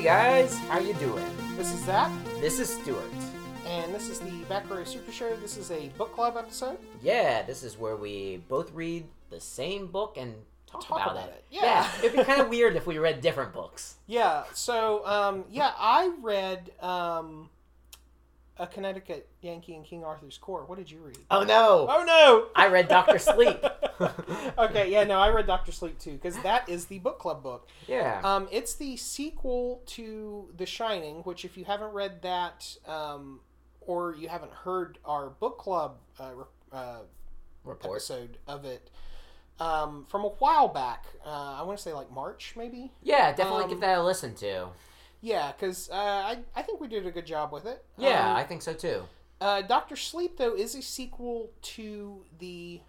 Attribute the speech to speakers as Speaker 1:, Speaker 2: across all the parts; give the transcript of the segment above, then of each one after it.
Speaker 1: Hey guys, how you doing?
Speaker 2: This is Zach,
Speaker 1: This is Stuart.
Speaker 2: and this is the Back Row Super Show. This is a book club episode.
Speaker 1: Yeah, this is where we both read the same book and talk,
Speaker 2: Talk
Speaker 1: about,
Speaker 2: about
Speaker 1: it.
Speaker 2: it. Yeah.
Speaker 1: it'd be kind of weird if we read different books.
Speaker 2: Yeah, so um, yeah, I read um, a Connecticut Yankee and King Arthur's Court. What did you read?
Speaker 1: Oh no!
Speaker 2: Oh no!
Speaker 1: I read Doctor Sleep.
Speaker 2: okay, yeah, no, I read Doctor Sleep too because that is the book club book.
Speaker 1: yeah.
Speaker 2: Um, it's the sequel to The Shining, which if you haven't read that um, or you haven't heard our book club uh, uh,
Speaker 1: Report.
Speaker 2: episode of it um, from a while back. Uh, I want to say like March, maybe.
Speaker 1: Yeah, definitely
Speaker 2: um,
Speaker 1: give that a listen to.
Speaker 2: Yeah, because uh, I I think we did a good job with it.
Speaker 1: Yeah,
Speaker 2: Um,
Speaker 1: I think so too.
Speaker 2: uh, Doctor Sleep though is a sequel to the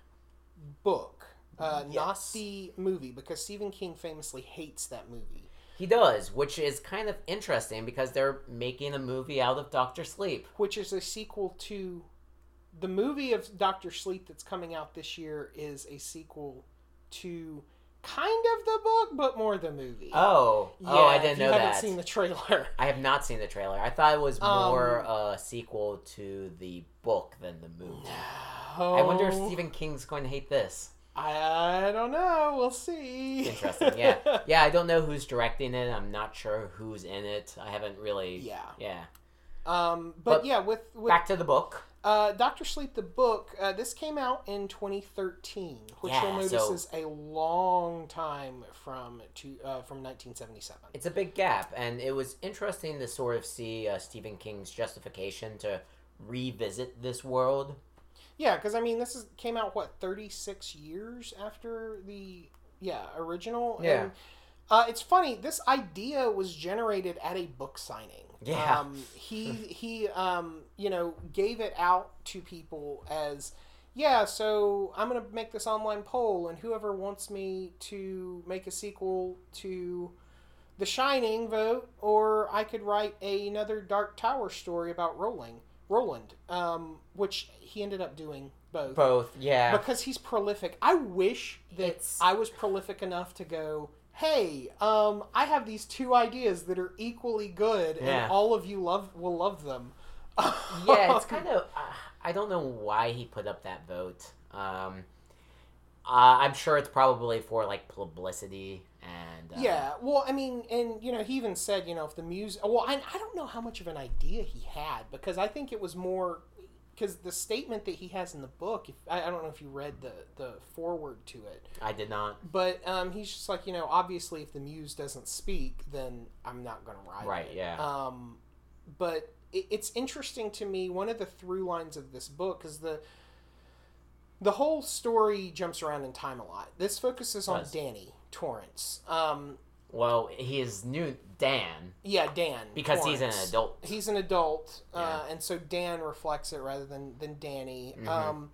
Speaker 2: book, uh, not the movie, because Stephen King famously hates that movie.
Speaker 1: He does, which is kind of interesting because they're making a movie out of Doctor Sleep.
Speaker 2: Which is a sequel to the movie of Doctor Sleep that's coming out this year is a sequel to kind of the book, but more the movie.
Speaker 1: Oh, oh, I didn't know
Speaker 2: you
Speaker 1: haven't
Speaker 2: seen the trailer.
Speaker 1: I have not seen the trailer. I thought it was more
Speaker 2: Um,
Speaker 1: a sequel to the book than the movie.
Speaker 2: Oh,
Speaker 1: I wonder if Stephen King's going to hate this.
Speaker 2: I don't know. We'll see.
Speaker 1: Interesting. Yeah. Yeah, I don't know who's directing it. I'm not sure who's in it. I haven't really.
Speaker 2: Yeah.
Speaker 1: Yeah.
Speaker 2: Um, but,
Speaker 1: But
Speaker 2: yeah, with with
Speaker 1: Back to the book.
Speaker 2: Uh, Doctor Sleep the book, uh, this came out in 2013, which
Speaker 1: Yeah,
Speaker 2: you'll notice
Speaker 1: so-
Speaker 2: is a long time from to uh, from 1977.
Speaker 1: It's a big gap, and it was interesting to sort of see uh, Stephen King's justification to revisit this world.
Speaker 2: Yeah, because I mean, this is came out what 36 years after the yeah original.
Speaker 1: Yeah.
Speaker 2: And, uh, it's funny. This idea was generated at a book signing.
Speaker 1: Yeah.
Speaker 2: Um, he he um, you know gave it out to people as yeah. So I'm gonna make this online poll, and whoever wants me to make a sequel to The Shining, vote, or I could write another Dark Tower story about Rolling Roland, um, which he ended up doing both
Speaker 1: Both, yeah.
Speaker 2: because he's prolific. I wish that
Speaker 1: It's-
Speaker 2: I was prolific enough to go, hey, um, I have these two ideas that are equally good,
Speaker 1: Yeah.
Speaker 2: and all of you love will love them.
Speaker 1: yeah, it's kind of. Uh, I don't know why he put up that vote. Um, uh, I'm sure it's probably for like publicity and. Uh,
Speaker 2: Yeah, well, I mean, and you know, he even said, you know, if the music. Well, I, I don't know how much of an idea he had because I think it was more because the statement that he has in the book. If I, I don't know if you read the the foreword to it,
Speaker 1: I did not.
Speaker 2: but um, he's just like, you know, obviously, if the muse doesn't speak, then I'm not going to write
Speaker 1: Right,
Speaker 2: it.
Speaker 1: yeah.
Speaker 2: Um, but it, it's interesting to me. One of the through lines of this book is the the whole story jumps around in time a lot. This focuses on Danny Torrance. Um,
Speaker 1: Well, he is new Dan
Speaker 2: yeah, Dan
Speaker 1: because he's an adult.
Speaker 2: He's an adult, uh, and so Dan reflects it rather than than Danny.
Speaker 1: Mhm.
Speaker 2: Um,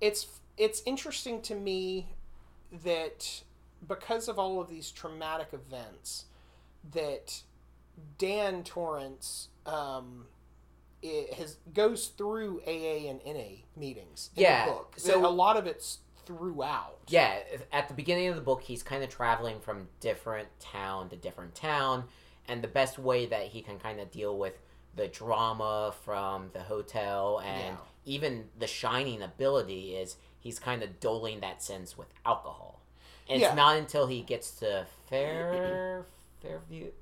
Speaker 2: it's it's interesting to me that because of all of these traumatic events, that Dan Torrance um, it has goes through AA and NA meetings. In
Speaker 1: Yeah,
Speaker 2: the book.
Speaker 1: so-
Speaker 2: a lot of it's throughout.
Speaker 1: Yeah, at the beginning of the book, he's kind of traveling from different town to different town, and the best way that he can kind of deal with the drama from the hotel and
Speaker 2: Yeah.
Speaker 1: even the shining ability is he's kind of doling that sense with alcohol. And
Speaker 2: Yeah.
Speaker 1: it's not until he gets to Fair Fairview,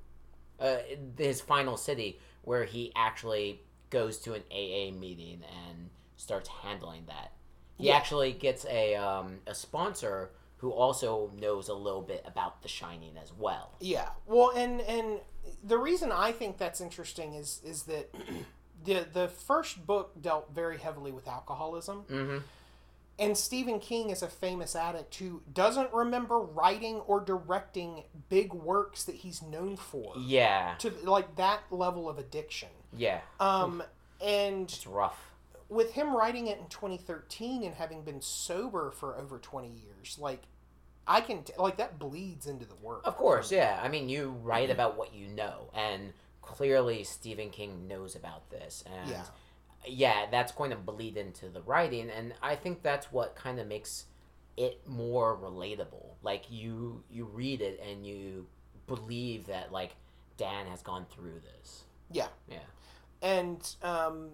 Speaker 1: uh, his final city, where he actually goes to an AA meeting and starts handling that. He
Speaker 2: Yeah.
Speaker 1: actually gets a um, a sponsor who also knows a little bit about The Shining as well.
Speaker 2: Yeah. Well, and and the reason I think that's interesting is is that the the first book dealt very heavily with alcoholism,
Speaker 1: Mm-hmm.
Speaker 2: and Stephen King is a famous addict who doesn't remember writing or directing big works that he's known for
Speaker 1: Yeah,
Speaker 2: to like that level of addiction.
Speaker 1: yeah,
Speaker 2: Um, and
Speaker 1: it's rough.
Speaker 2: With him writing it in 2013 and having been sober for over 20 years, like I can t- like that bleeds into the work.
Speaker 1: Of course, yeah. I mean, you write about what you know, and clearly Stephen King knows about this, and
Speaker 2: Yeah.
Speaker 1: yeah, that's going to bleed into the writing, and I think that's what kind of makes it more relatable. Like you, you read it and you believe that like Dan has gone through this.
Speaker 2: Yeah.
Speaker 1: Yeah.
Speaker 2: and um,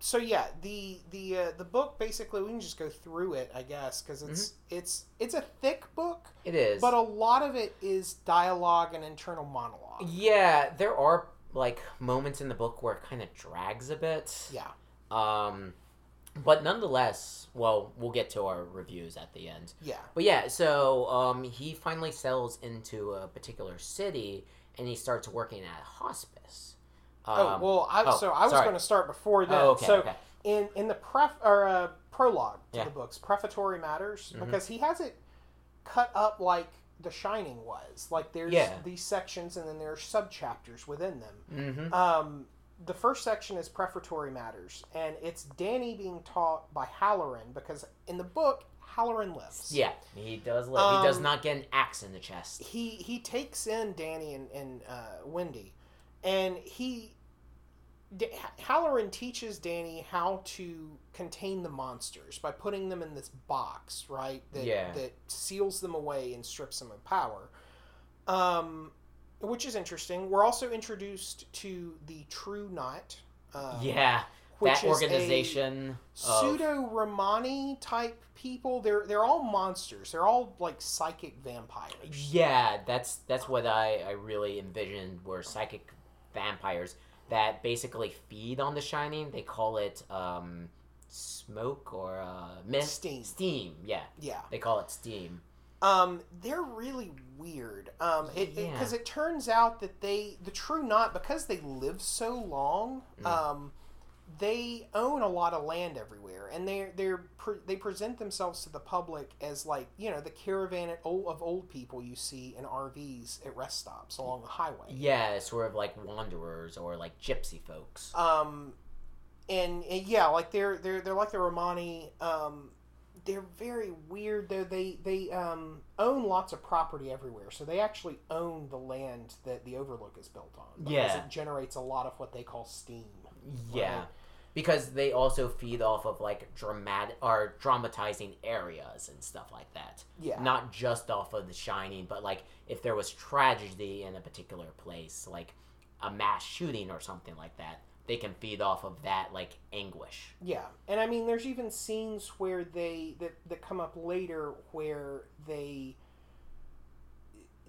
Speaker 2: so yeah, the the uh, the book basically we can just go through it, I guess, because it's it's it's a thick book,
Speaker 1: It is.
Speaker 2: but a lot of it is dialogue and internal monologue.
Speaker 1: yeah, there are like moments in the book where it kind of drags a bit.
Speaker 2: Yeah,
Speaker 1: Um, but nonetheless, well, we'll get to our reviews at the end.
Speaker 2: yeah,
Speaker 1: But yeah, so um, he finally settles into a particular city and he starts working at a hospice. Um,
Speaker 2: oh well, I,
Speaker 1: oh,
Speaker 2: so I was
Speaker 1: sorry.
Speaker 2: going to start before then.
Speaker 1: oh, okay,
Speaker 2: so
Speaker 1: okay.
Speaker 2: in in the pref or uh, prologue to
Speaker 1: Yeah.
Speaker 2: the books, prefatory matters
Speaker 1: Mhm.
Speaker 2: because he has it cut up like The Shining was. Like there's
Speaker 1: Yeah.
Speaker 2: these sections and then there are sub chapters within them.
Speaker 1: Mm-hmm.
Speaker 2: Um, the first section is prefatory matters, and it's Danny being taught by Hallorann because in the book Hallorann lives.
Speaker 1: Yeah, he does live. he does
Speaker 2: Um,
Speaker 1: not get an axe in the chest.
Speaker 2: He he takes in Danny and, and uh, Wendy, and he D- Hallorann teaches Danny how to contain the monsters by putting them in this box, right? That
Speaker 1: Yeah.
Speaker 2: that seals them away and strips them of power. Um, which is interesting. We're also introduced to the True Knot. Um,
Speaker 1: yeah,
Speaker 2: which
Speaker 1: that organization. of-
Speaker 2: pseudo Romani type people. They're they're all monsters. They're all like psychic vampires.
Speaker 1: Yeah, that's that's what I, I really envisioned were psychic vampires that basically feed on the shining. They call it um, smoke or uh, mist.
Speaker 2: Steam.
Speaker 1: Steam, yeah.
Speaker 2: Yeah.
Speaker 1: They call it steam.
Speaker 2: Um, they're really weird. Um, it
Speaker 1: Yeah.
Speaker 2: because it, turns out that they the True Knot because they live so long.
Speaker 1: Mm.
Speaker 2: Um, they own a lot of land everywhere, and they they're pre- they present themselves to the public as like you know the caravan at old, of old people you see in RVs at rest stops along the highway.
Speaker 1: Yeah, sort of like wanderers or like gypsy folks.
Speaker 2: Um, and, and yeah, like they're they're they're like the Romani. Um, they're very weird though. They they um, own lots of property everywhere, so they actually own the land that the Overlook is built on.
Speaker 1: Yeah.
Speaker 2: it generates a lot of what they call steam.
Speaker 1: Yeah.
Speaker 2: Right.
Speaker 1: Because they also feed off of like dramatic or dramatizing areas and stuff like that.
Speaker 2: Yeah,
Speaker 1: Not just off of the shining, but like if there was tragedy in a particular place, like a mass shooting or something like that, they can feed off of that like anguish.
Speaker 2: yeah, and I mean, there's even scenes where they that that come up later where they.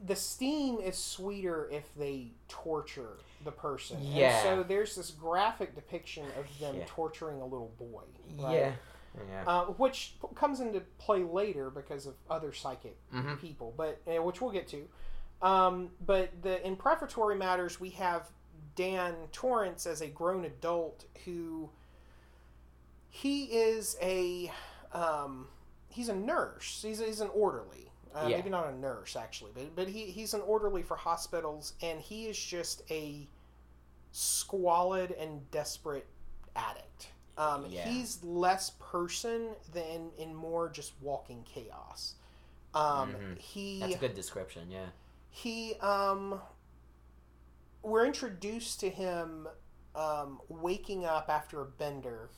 Speaker 2: The steam is sweeter if they torture the person. And
Speaker 1: Yeah.
Speaker 2: so there's this graphic depiction of them
Speaker 1: Yeah.
Speaker 2: torturing a little boy. right?
Speaker 1: Yeah. Yeah.
Speaker 2: uh, which p- comes into play later because of other psychic
Speaker 1: Mhm.
Speaker 2: people, but uh, which we'll get to. Um, but the in prefatory matters, we have Dan Torrance as a grown adult who he is a um, he's a nurse. He's, he's an orderly. Uh,
Speaker 1: Yeah.
Speaker 2: Maybe not a nurse actually, but but he, he's an orderly for hospitals, and he is just a squalid and desperate addict. Um,
Speaker 1: Yeah.
Speaker 2: He's less person than in more just walking chaos. Um,
Speaker 1: Mhm.
Speaker 2: He
Speaker 1: That's a good description, yeah.
Speaker 2: he um, we're introduced to him um, waking up after a bender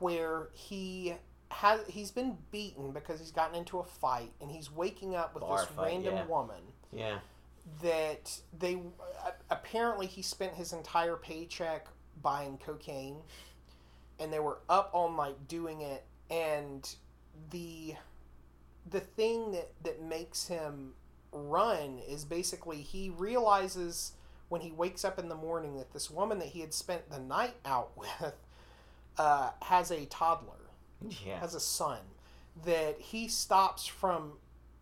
Speaker 2: where he has he's been beaten because he's gotten into a fight and he's waking up with
Speaker 1: Bar
Speaker 2: this
Speaker 1: fight,
Speaker 2: random
Speaker 1: yeah.
Speaker 2: woman
Speaker 1: Yeah.
Speaker 2: that they uh, apparently he spent his entire paycheck buying cocaine and they were up all night doing it and the the thing that that makes him run is basically he realizes when he wakes up in the morning that this woman that he had spent the night out with uh, has a toddler
Speaker 1: Yeah.
Speaker 2: has a son that he stops from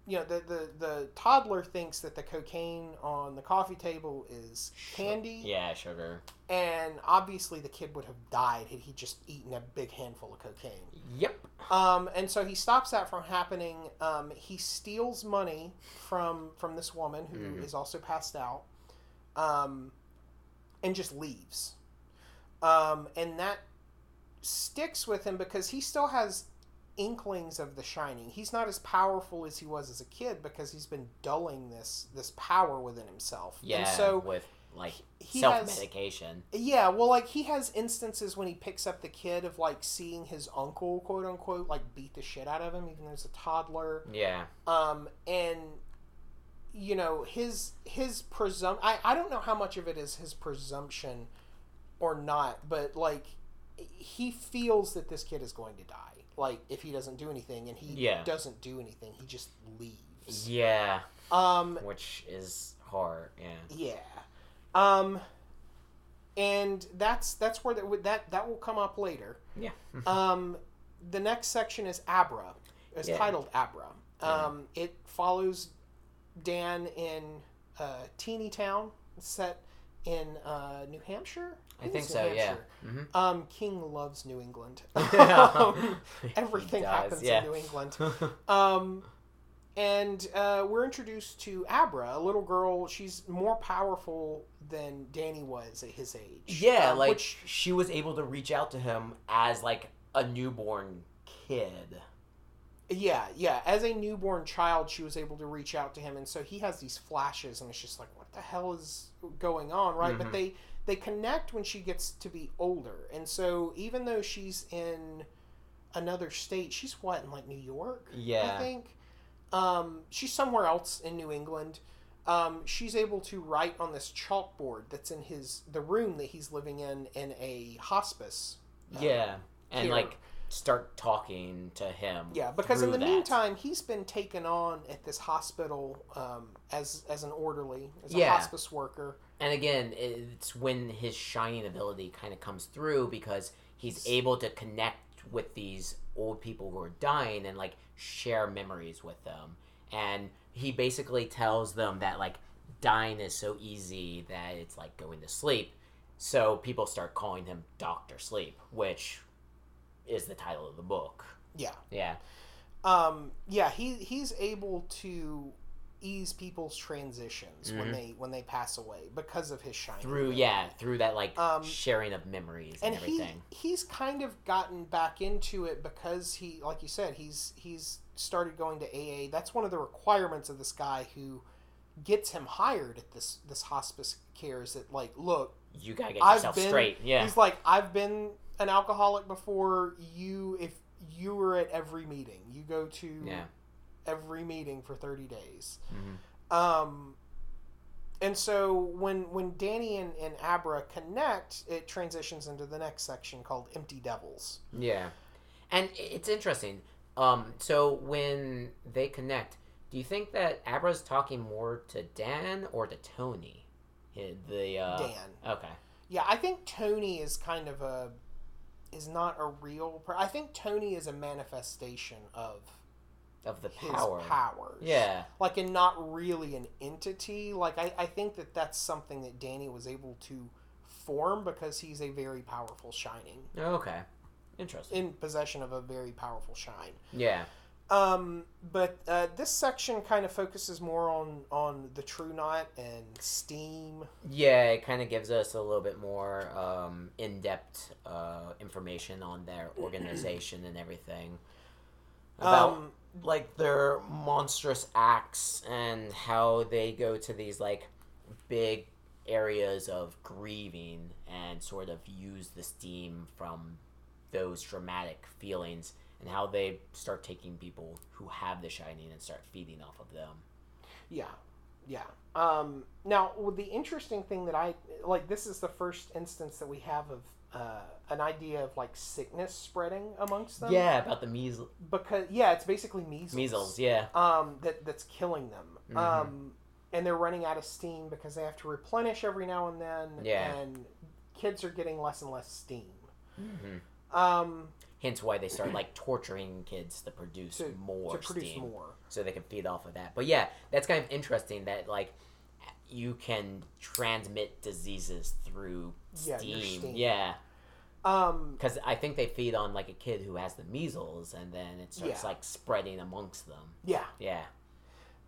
Speaker 2: you know the, the the toddler thinks that the cocaine on the coffee table is candy
Speaker 1: Yeah, sugar.
Speaker 2: and obviously the kid would have died had he just eaten a big handful of cocaine
Speaker 1: Yep.
Speaker 2: um, and so he stops that from happening um, he steals money from from this woman who is
Speaker 1: Mhm.
Speaker 2: also passed out um, and just leaves um, and that sticks with him because he still has inklings of the shining he's not as powerful as he was as a kid because he's been dulling this this power within himself
Speaker 1: Yeah.
Speaker 2: and so
Speaker 1: with like
Speaker 2: he
Speaker 1: self
Speaker 2: has
Speaker 1: medication.
Speaker 2: yeah, well, like he has instances when he picks up the kid of like seeing his uncle, quote unquote, like beat the shit out of him, even though he's a toddler.
Speaker 1: Yeah.
Speaker 2: Um, and you know his his presum I, I don't know how much of it is his presumption or not but like he feels that this kid is going to die like if he doesn't do anything and he
Speaker 1: Yeah.
Speaker 2: doesn't do anything he just leaves
Speaker 1: Yeah,
Speaker 2: um
Speaker 1: which is hard. Yeah.
Speaker 2: yeah um and that's that's where that that that will come up later
Speaker 1: Yeah.
Speaker 2: um, the next section is Abra. It's
Speaker 1: Yeah.
Speaker 2: titled Abra. Um, It follows Dan in uh, teeny town set in uh, New Hampshire.
Speaker 1: I think
Speaker 2: it's
Speaker 1: so. Yeah.
Speaker 2: Hampshire.
Speaker 1: hmm
Speaker 2: Um, King loves New England. Um, everything happens
Speaker 1: yeah.
Speaker 2: in New England. Um, and uh, we're introduced to Abra, a little girl. She's more powerful than Danny was at his age.
Speaker 1: Yeah,
Speaker 2: Um,
Speaker 1: like
Speaker 2: which
Speaker 1: she was able to reach out to him as like a newborn kid.
Speaker 2: Yeah, yeah. As a newborn child, she was able to reach out to him, and so he has these flashes, and it's just like, the hell is going on, right? But
Speaker 1: Mhm.
Speaker 2: they they connect when she gets to be older, and so even though she's in another state, she's what in like New York,
Speaker 1: yeah, I
Speaker 2: think. Um, she's somewhere else in New England. Um, she's able to write on this chalkboard that's in his the room that he's living in in a hospice. uh,
Speaker 1: Yeah, and
Speaker 2: care.
Speaker 1: like start talking to him.
Speaker 2: Yeah, because in the
Speaker 1: that.
Speaker 2: meantime, he's been taken on at this hospital um, as as an orderly, as a
Speaker 1: Yeah.
Speaker 2: hospice worker.
Speaker 1: And again, it's when his shining ability kind of comes through because he's able to connect with these old people who are dying and like share memories with them. And he basically tells them that like dying is so easy that it's like going to sleep. So people start calling him Doctor Sleep, which is the title of the book.
Speaker 2: Yeah,
Speaker 1: Yeah.
Speaker 2: um, yeah. He he's able to ease people's transitions when
Speaker 1: Mhm.
Speaker 2: they when they pass away because of his shining.
Speaker 1: Through
Speaker 2: ability.
Speaker 1: yeah, through that like
Speaker 2: Um,
Speaker 1: sharing of memories and,
Speaker 2: and he
Speaker 1: everything.
Speaker 2: he's kind of gotten back into it because he like you said he's he's started going to AA. That's one of the requirements of this guy who gets him hired at this this hospice care is that like look
Speaker 1: you gotta get
Speaker 2: I've
Speaker 1: yourself
Speaker 2: been-
Speaker 1: straight. Yeah.
Speaker 2: He's like, I've been an alcoholic before. You, if you were at every meeting, you go to
Speaker 1: Yeah.
Speaker 2: every meeting for thirty days.
Speaker 1: Mhm.
Speaker 2: Um, and so when when Danny and, and Abra connect, it transitions into the next section called Empty Devils.
Speaker 1: Yeah, and it's interesting. Um, so when they connect, do you think that Abra's talking more to Dan or to Tony? The uh,
Speaker 2: Dan.
Speaker 1: Okay.
Speaker 2: Yeah, I think Tony is kind of a is not a real. Per- I think Tony is a manifestation of
Speaker 1: Of the power.
Speaker 2: powers.
Speaker 1: Yeah.
Speaker 2: like and not really an entity like I, I think that that's something that danny was able to form because he's a very powerful shining oh,
Speaker 1: Okay. Interesting.
Speaker 2: in possession of a very powerful shine
Speaker 1: yeah.
Speaker 2: Um but uh, this section kind of focuses more on on the true knot and steam
Speaker 1: Yeah, it kind of gives us a little bit more um, in-depth uh, information on their organization and everything. About
Speaker 2: um
Speaker 1: like their monstrous acts and how they go to these like big areas of grieving and sort of use the steam from those dramatic feelings and how they start taking people who have the shining and start feeding off of them.
Speaker 2: yeah yeah um now well, the interesting thing that i like this is the first instance that we have of uh, an idea of like sickness spreading amongst them
Speaker 1: yeah, about the measles.
Speaker 2: because yeah, it's basically measles.
Speaker 1: Measles, yeah.
Speaker 2: Um, that that's killing them.
Speaker 1: Mhm.
Speaker 2: Um, and they're running out of steam because they have to replenish every now and then.
Speaker 1: Yeah.
Speaker 2: And kids are getting less and less steam.
Speaker 1: hmm
Speaker 2: Um,
Speaker 1: Hence why they start like torturing kids to produce
Speaker 2: to
Speaker 1: more
Speaker 2: to produce
Speaker 1: steam.
Speaker 2: more.
Speaker 1: so they can feed off of that. But yeah, that's kind of interesting that like you can transmit diseases through
Speaker 2: Yeah,
Speaker 1: steam.
Speaker 2: steam.
Speaker 1: Yeah,
Speaker 2: Um,
Speaker 1: because I think they feed on like a kid who has the measles, and then it starts
Speaker 2: Yeah.
Speaker 1: like spreading amongst them.
Speaker 2: yeah.
Speaker 1: Yeah,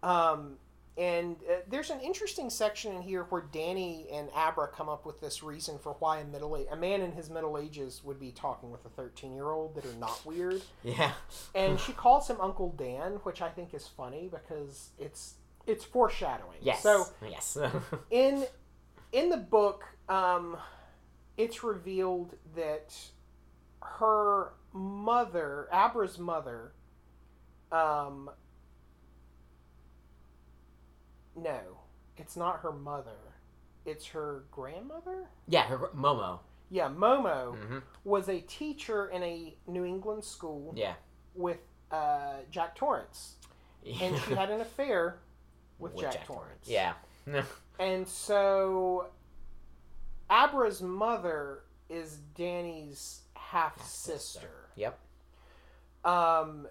Speaker 2: Um, and uh, there's an interesting section in here where Danny and Abra come up with this reason for why a middle a man in his middle ages would be talking with a 13 year old that are not weird.
Speaker 1: yeah,
Speaker 2: and she calls him Uncle Dan, which I think is funny because it's it's foreshadowing.
Speaker 1: yes,
Speaker 2: So
Speaker 1: yes,
Speaker 2: in in the book, um, it's revealed that her mother, Abra's mother, um, no, it's not her mother. It's her grandmother.
Speaker 1: Yeah, her Momo.
Speaker 2: Yeah, Momo
Speaker 1: hmm
Speaker 2: was a teacher in a New England school
Speaker 1: Yeah.
Speaker 2: with uh, Jack Torrance, and she had an affair with, Jack, Torrance.
Speaker 1: Yeah.
Speaker 2: And so Abra's mother is Danny's half sister.
Speaker 1: Yep.
Speaker 2: Um,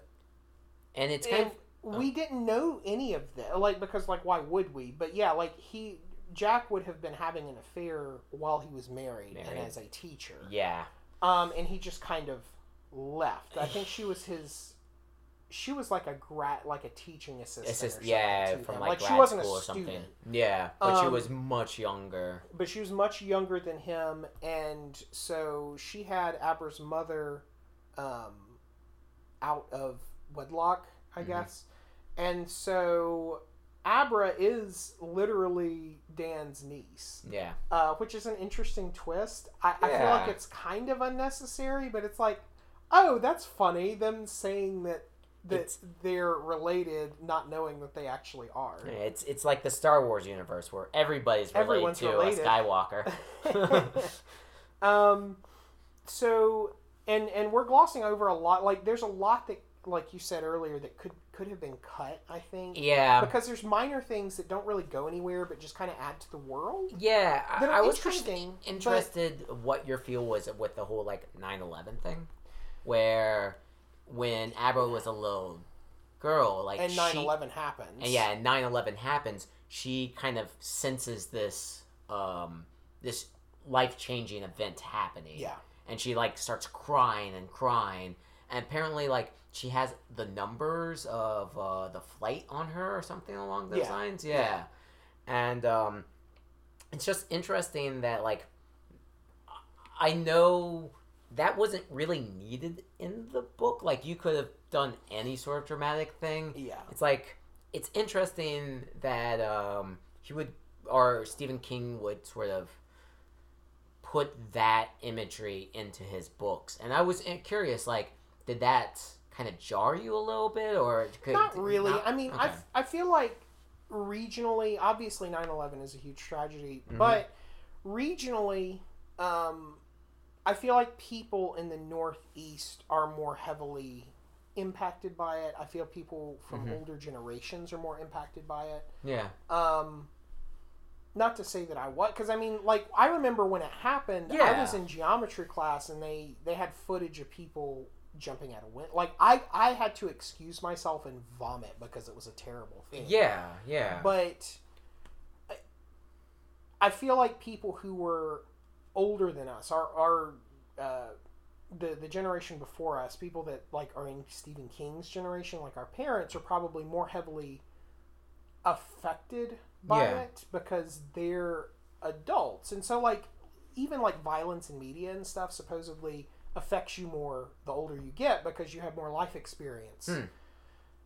Speaker 1: And it's kind
Speaker 2: and
Speaker 1: of
Speaker 2: we didn't know any of that, like because like why would we? But yeah, like he Jack would have been having an affair while he was married, and as a teacher.
Speaker 1: yeah.
Speaker 2: Um, and he just kind of left. I think she was his. She was like a grad, like a teaching assistant.
Speaker 1: It's just
Speaker 2: or
Speaker 1: yeah, from
Speaker 2: him.
Speaker 1: like,
Speaker 2: she wasn't
Speaker 1: school
Speaker 2: a
Speaker 1: or something.
Speaker 2: student,
Speaker 1: Yeah, but she
Speaker 2: Um,
Speaker 1: was much younger.
Speaker 2: but she was much younger than him, and so she had Abra's mother um, out of wedlock, I
Speaker 1: Mhm.
Speaker 2: guess, and so Abra is literally Dan's niece.
Speaker 1: Yeah.
Speaker 2: uh, which is an interesting twist. I, I feel like it's kind of unnecessary, but it's like, oh, that's funny. Them saying that that
Speaker 1: It's-
Speaker 2: they're related, not knowing that they actually are.
Speaker 1: It's it's like the Star Wars universe where everybody's related
Speaker 2: Everyone's
Speaker 1: to
Speaker 2: related.
Speaker 1: a Skywalker.
Speaker 2: um, so and and we're glossing over a lot. Like there's a lot that, like you said earlier, that could could have been cut. I think.
Speaker 1: yeah.
Speaker 2: Because there's minor things that don't really go anywhere, but just kind of add to the world.
Speaker 1: Yeah,
Speaker 2: that
Speaker 1: I, I was kind of
Speaker 2: interesting, but-
Speaker 1: interested what your feel was with the whole like 9/11 thing, where when Abra was a little girl, like
Speaker 2: And 9/11 happens.
Speaker 1: and yeah, and 9/11 happens, she kind of senses this um this life changing event happening.
Speaker 2: Yeah.
Speaker 1: and she like starts crying and crying, and apparently like she has the numbers of uh, the flight on her or something along those
Speaker 2: Yeah.
Speaker 1: lines. Yeah,
Speaker 2: Yeah.
Speaker 1: and um, it's just interesting that like I know that wasn't really needed in the book. Like you could have done any sort of dramatic thing.
Speaker 2: Yeah.
Speaker 1: It's like it's interesting that um, he would or Stephen King would sort of put that imagery into his books, and I was uh, curious, like, did that kind of jar you a little bit, or could,
Speaker 2: not really.
Speaker 1: not-
Speaker 2: I mean, I,
Speaker 1: okay.
Speaker 2: f- I feel like regionally, obviously 9/11 is a huge tragedy,
Speaker 1: Mhm.
Speaker 2: but regionally, um, I feel like people in the Northeast are more heavily impacted by it. I feel people from
Speaker 1: Mhm.
Speaker 2: older generations are more impacted by it.
Speaker 1: yeah,
Speaker 2: Um, not to say that I was, because I mean, like I remember when it happened.
Speaker 1: Yeah.
Speaker 2: I was in geometry class, and they they had footage of people jumping out of window. Like I I had to excuse myself and vomit because it was a terrible thing.
Speaker 1: yeah, yeah,
Speaker 2: But I, I feel like people who were older than us, our our uh, the the generation before us, people that like are in Stephen King's generation, like our parents, are probably more heavily affected by
Speaker 1: Yeah.
Speaker 2: it because they're adults, and so like even like violence in media and stuff supposedly affects you more the older you get because you have more life experience
Speaker 1: Hmm.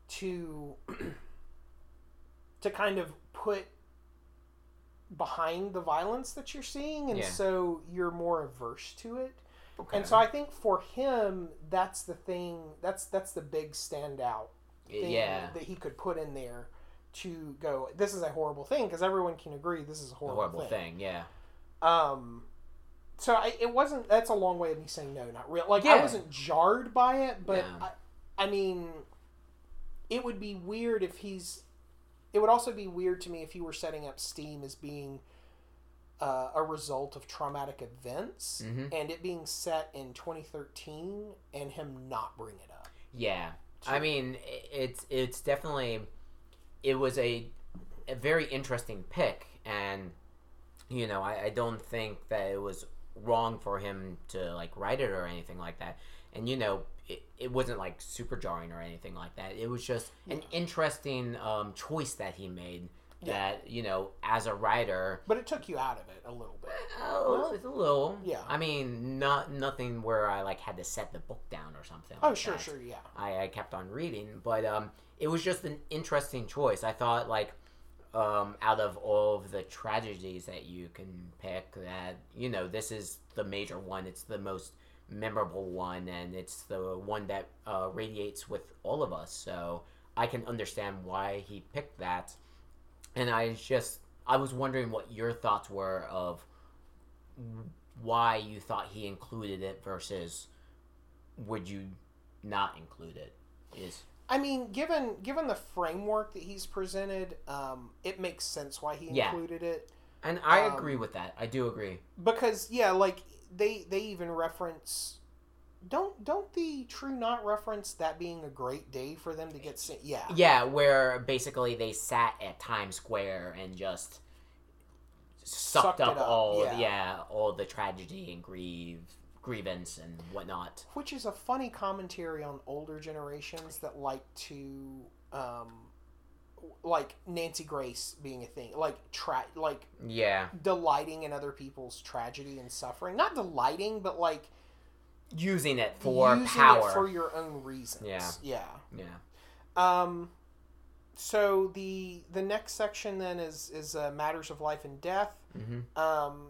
Speaker 2: to to kind of put behind the violence that you're seeing and
Speaker 1: Yeah.
Speaker 2: so you're more averse to it
Speaker 1: okay.
Speaker 2: and so i think for him that's the thing that's that's the big standout thing
Speaker 1: yeah,
Speaker 2: that he could put in there to go this is a horrible thing because everyone can agree this is a
Speaker 1: a
Speaker 2: horrible,
Speaker 1: horrible
Speaker 2: thing.
Speaker 1: thing. Yeah,
Speaker 2: um so I, it wasn't that's a long way of me saying no not real like i wasn't jarred by it but
Speaker 1: No.
Speaker 2: I, I mean it would be weird if he's it would also be weird to me if he were setting up steam as being uh, a result of traumatic events
Speaker 1: Mhm.
Speaker 2: and it being set in 2013 and him not bring it up
Speaker 1: yeah. I mean, it's it's definitely it was a a very interesting pick, and you know, I, I don't think that it was wrong for him to like write it or anything like that. And you know, it, it wasn't like super jarring or anything like that. It was just an interesting um, choice that he made.
Speaker 2: Yeah.
Speaker 1: That you know, as a writer,
Speaker 2: but it took you out of it a little bit
Speaker 1: oh, it's a little.
Speaker 2: Yeah.
Speaker 1: I mean, not nothing where I like had to set the book down or something.
Speaker 2: oh
Speaker 1: like
Speaker 2: sure
Speaker 1: that.
Speaker 2: sure yeah
Speaker 1: I, I kept on reading, but um, it was just an interesting choice. I thought like um, out of all of the tragedies that you can pick, that you know this is the major one. It's the most memorable one, and it's the one that uh, radiates with all of us. So I can understand why he picked that. and I just I was wondering what your thoughts were of why you thought he included it versus would you not include it is
Speaker 2: I mean, given given the framework that he's presented, um, it makes sense why he
Speaker 1: Yeah.
Speaker 2: included it.
Speaker 1: and I
Speaker 2: Um,
Speaker 1: agree with that. I do agree.
Speaker 2: Because yeah, like they they even reference don't don't the True Knot reference that being a great day for them to get sent? Yeah,
Speaker 1: Yeah, where basically they sat at Times Square and just sucked,
Speaker 2: Sucked
Speaker 1: up, all
Speaker 2: yeah.
Speaker 1: yeah. all the tragedy and grieve grievance and whatnot.
Speaker 2: which is a funny commentary on older generations that like to um, like Nancy Grace being a thing, like tra- like
Speaker 1: Yeah,
Speaker 2: delighting in other people's tragedy and suffering. Not delighting, but like
Speaker 1: using it for
Speaker 2: using
Speaker 1: power.
Speaker 2: it for your own reasons.
Speaker 1: Yeah.
Speaker 2: yeah.
Speaker 1: yeah,
Speaker 2: Um, so the the next section then is is uh, matters of life and death.
Speaker 1: hmm
Speaker 2: Um,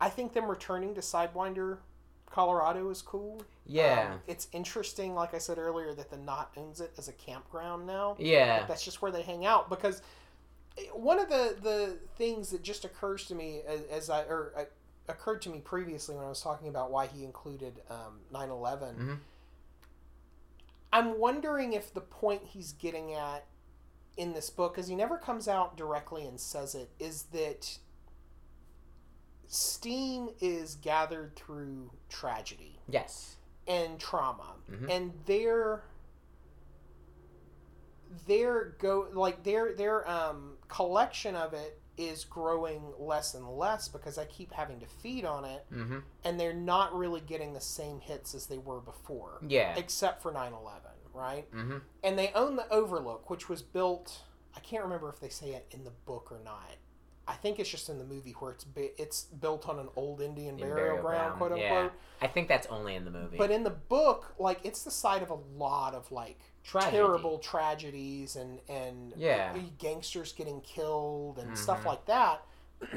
Speaker 2: I think them returning to Sidewinder, Colorado is cool.
Speaker 1: yeah,
Speaker 2: Um, it's interesting, like I said earlier, that the Knot owns it as a campground now.
Speaker 1: yeah.
Speaker 2: That's just where they hang out because one of the the things that just occurs to me as, as I or uh, occurred to me previously when I was talking about why he included um, 9/11.
Speaker 1: Mhm.
Speaker 2: I'm wondering if the point he's getting at in this book, because he never comes out directly and says it, is that steam is gathered through tragedy
Speaker 1: Yes.
Speaker 2: and trauma
Speaker 1: Mhm.
Speaker 2: and their their go like their their um collection of it is growing less and less because I keep having to feed on it
Speaker 1: hmm
Speaker 2: and they're not really getting the same hits as they were before
Speaker 1: Yeah.
Speaker 2: except for 9/11 right
Speaker 1: hmm
Speaker 2: and they own the overlook which was built I can't remember if they say it in the book or not I think it's just in the movie where it's bi- it's built on an old Indian burial,
Speaker 1: burial
Speaker 2: ground,
Speaker 1: ground,
Speaker 2: quote
Speaker 1: yeah.
Speaker 2: unquote
Speaker 1: I think that's only in the movie.
Speaker 2: but in the book, like it's the site of a lot of like
Speaker 1: Tragedy.
Speaker 2: terrible tragedies and and
Speaker 1: Yeah.
Speaker 2: gangsters getting killed and stuff
Speaker 1: Mhm.
Speaker 2: like that.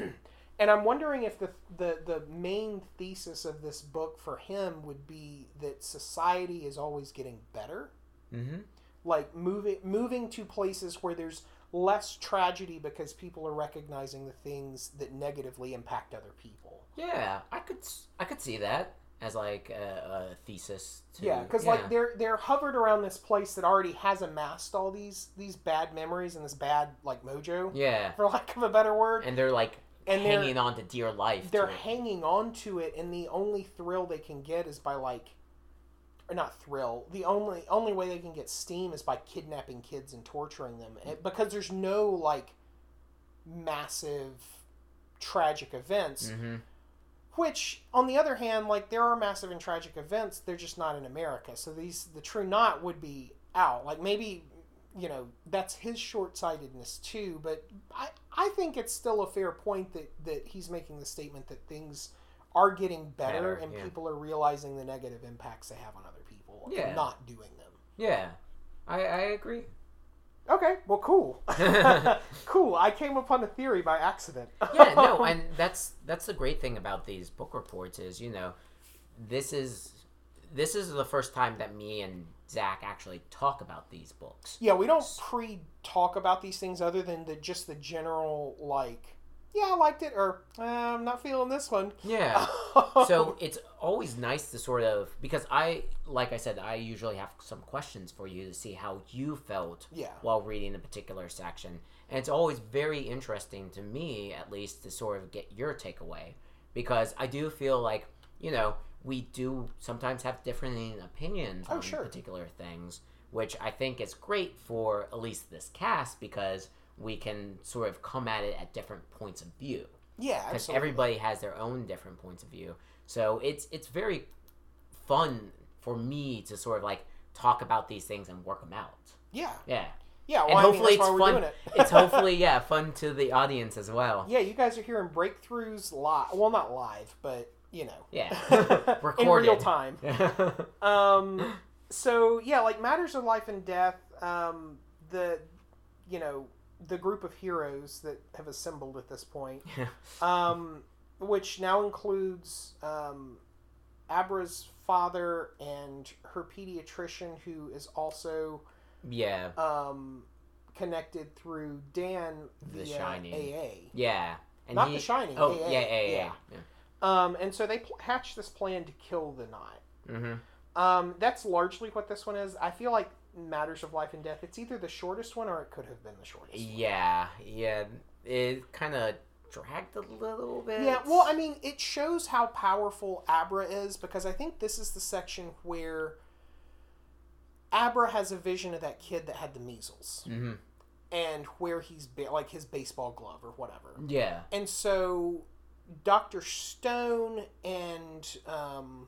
Speaker 2: and I'm wondering if the the the main thesis of this book for him would be that society is always getting better,
Speaker 1: hmm
Speaker 2: like moving moving to places where there's less tragedy because people are recognizing the things that negatively impact other people.
Speaker 1: Yeah, I could I could see that as like a, a thesis. To,
Speaker 2: Yeah, because like they're they're hovered around this place that already has amassed all these these bad memories and this bad like mojo,
Speaker 1: yeah,
Speaker 2: for lack of a better word.
Speaker 1: and they're like
Speaker 2: And
Speaker 1: hanging on to dear life.
Speaker 2: they're hanging on to it, and the only thrill they can get is by like, or not thrill. The only only way they can get steam is by kidnapping kids and torturing them, Eh, because there's no like massive tragic events.
Speaker 1: Mhm.
Speaker 2: Which, on the other hand, like there are massive and tragic events, they're just not in America. So these the true knot would be out. Like maybe, you know, that's his short sightedness too. But I I think it's still a fair point that that he's making the statement that things are getting better,
Speaker 1: Better,
Speaker 2: and
Speaker 1: yeah.
Speaker 2: people are realizing the negative impacts they have on other people
Speaker 1: Yeah.
Speaker 2: and not doing them.
Speaker 1: Yeah, I I agree.
Speaker 2: Okay, well, cool, cool. I came upon a theory by accident.
Speaker 1: yeah, no, and that's that's the great thing about these book reports is you know, this is this is the first time that me and Zach actually talk about these books.
Speaker 2: Yeah, we don't pre talk about these things other than the just the general like, yeah, I liked it or eh, I'm not feeling this one.
Speaker 1: Yeah. so it's always nice to sort of because I like I said I usually have some questions for you to see how you felt
Speaker 2: yeah,
Speaker 1: while reading a particular section. And it's always very interesting to me, at least, to sort of get your takeaway. Because I do feel like, you know, we do sometimes have different opinions
Speaker 2: Oh,
Speaker 1: on
Speaker 2: sure.
Speaker 1: particular things, which I think is great for at least this cast because we can sort of come at it at different points of view.
Speaker 2: yeah,
Speaker 1: Because everybody has their own different points of view. So it's it's very fun for me to sort of like talk about these things and work them out.
Speaker 2: yeah,
Speaker 1: Yeah
Speaker 2: yeah.
Speaker 1: and
Speaker 2: Well, I mean,
Speaker 1: hopefully
Speaker 2: that's why
Speaker 1: it's fun.
Speaker 2: doing it.
Speaker 1: it's hopefully yeah fun to the audience as well.
Speaker 2: yeah. You guys are hearing breakthroughs live. Well, not live, but you know,
Speaker 1: Yeah, recorded in
Speaker 2: real time. Um, so yeah, like matters of life and death. Um, the you know the group of heroes that have assembled at this point, um, which now includes um, Abra's father and her pediatrician, who is also
Speaker 1: yeah,
Speaker 2: um, connected through Dan
Speaker 1: The Shining.
Speaker 2: AA.
Speaker 1: Yeah. And
Speaker 2: Not
Speaker 1: he,
Speaker 2: The Shining,
Speaker 1: Oh,
Speaker 2: AA,
Speaker 1: yeah, yeah, yeah.
Speaker 2: yeah.
Speaker 1: yeah.
Speaker 2: Um, and so they pl- hatch this plan to kill the Knot.
Speaker 1: Mm-hmm.
Speaker 2: Um, that's largely what this one is. I feel like Matters of Life and Death. It's either the shortest one or it could have been the shortest. one.
Speaker 1: Yeah, yeah. It kind of dragged a little bit.
Speaker 2: Yeah, well, I mean, it shows how powerful Abra is because I think this is the section where Abra has a vision of that kid that had the measles
Speaker 1: hmm
Speaker 2: and where he's ba- like his baseball glove or whatever.
Speaker 1: Yeah.
Speaker 2: And so Dr. Stone and um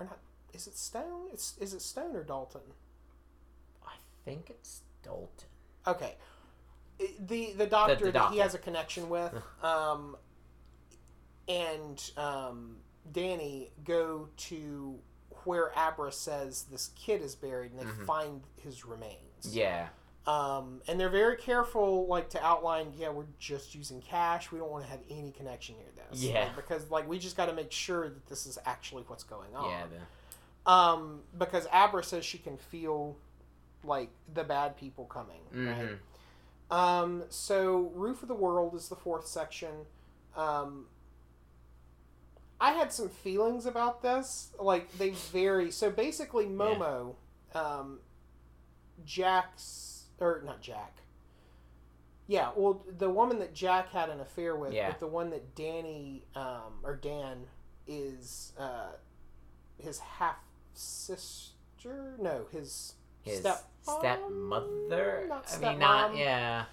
Speaker 2: or not is it Stone? It's is it Stone or Dalton?
Speaker 1: Think it's Dalton.
Speaker 2: Okay. The the doctor
Speaker 1: the
Speaker 2: that he has a connection with, um, and um, Danny go to where Abra says this kid is buried, and they
Speaker 1: Mhm.
Speaker 2: find his remains.
Speaker 1: Yeah.
Speaker 2: Um, and they're very careful, like to outline, yeah, we're just using cash. We don't want to have any connection near this.
Speaker 1: Yeah.
Speaker 2: Like, because like we just got to make sure that this is actually what's going on.
Speaker 1: Yeah. The,
Speaker 2: Um, because Abra says she can feel like the bad people coming. Right.
Speaker 1: Mhm.
Speaker 2: Um, so Roof of the World is the fourth section. Um, I had some feelings about this. Like they vary. So basically, Momo, um, Jack's or not Jack. Yeah, well, the woman that Jack had an affair with,
Speaker 1: Yeah.
Speaker 2: but the one that Danny um, or Dan is uh, his half sister. No, his
Speaker 1: his
Speaker 2: step
Speaker 1: stepmother.
Speaker 2: Not
Speaker 1: I mean, not
Speaker 2: stepmom.
Speaker 1: yeah.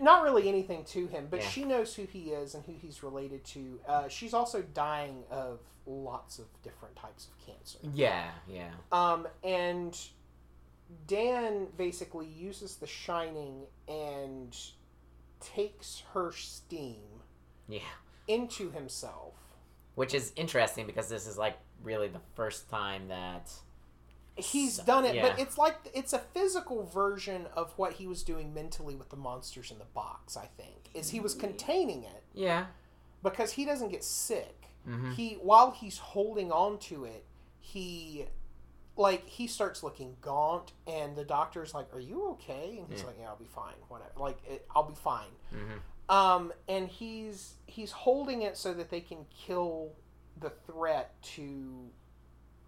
Speaker 2: not really anything to him, but
Speaker 1: Yeah.
Speaker 2: she knows who he is and who he's related to. Uh, she's also dying of lots of different types of cancer.
Speaker 1: Yeah. Yeah.
Speaker 2: Um, and Dan basically uses the Shining and takes her steam
Speaker 1: Yeah.
Speaker 2: into himself.
Speaker 1: Which is interesting because this is like really the first time that.
Speaker 2: He's
Speaker 1: So-
Speaker 2: done it,
Speaker 1: yeah.
Speaker 2: but it's like it's a physical version of what he was doing mentally with the monsters in the box. I think is he was containing it
Speaker 1: Yeah.
Speaker 2: because he doesn't get sick.
Speaker 1: Mm-hmm.
Speaker 2: he while he's holding on to it he like he starts looking gaunt and the doctor's like are you okay and he's
Speaker 1: Yeah.
Speaker 2: like yeah i'll be fine whatever like it, i'll be fine
Speaker 1: Mm-hmm.
Speaker 2: um and he's he's holding it so that they can kill the threat to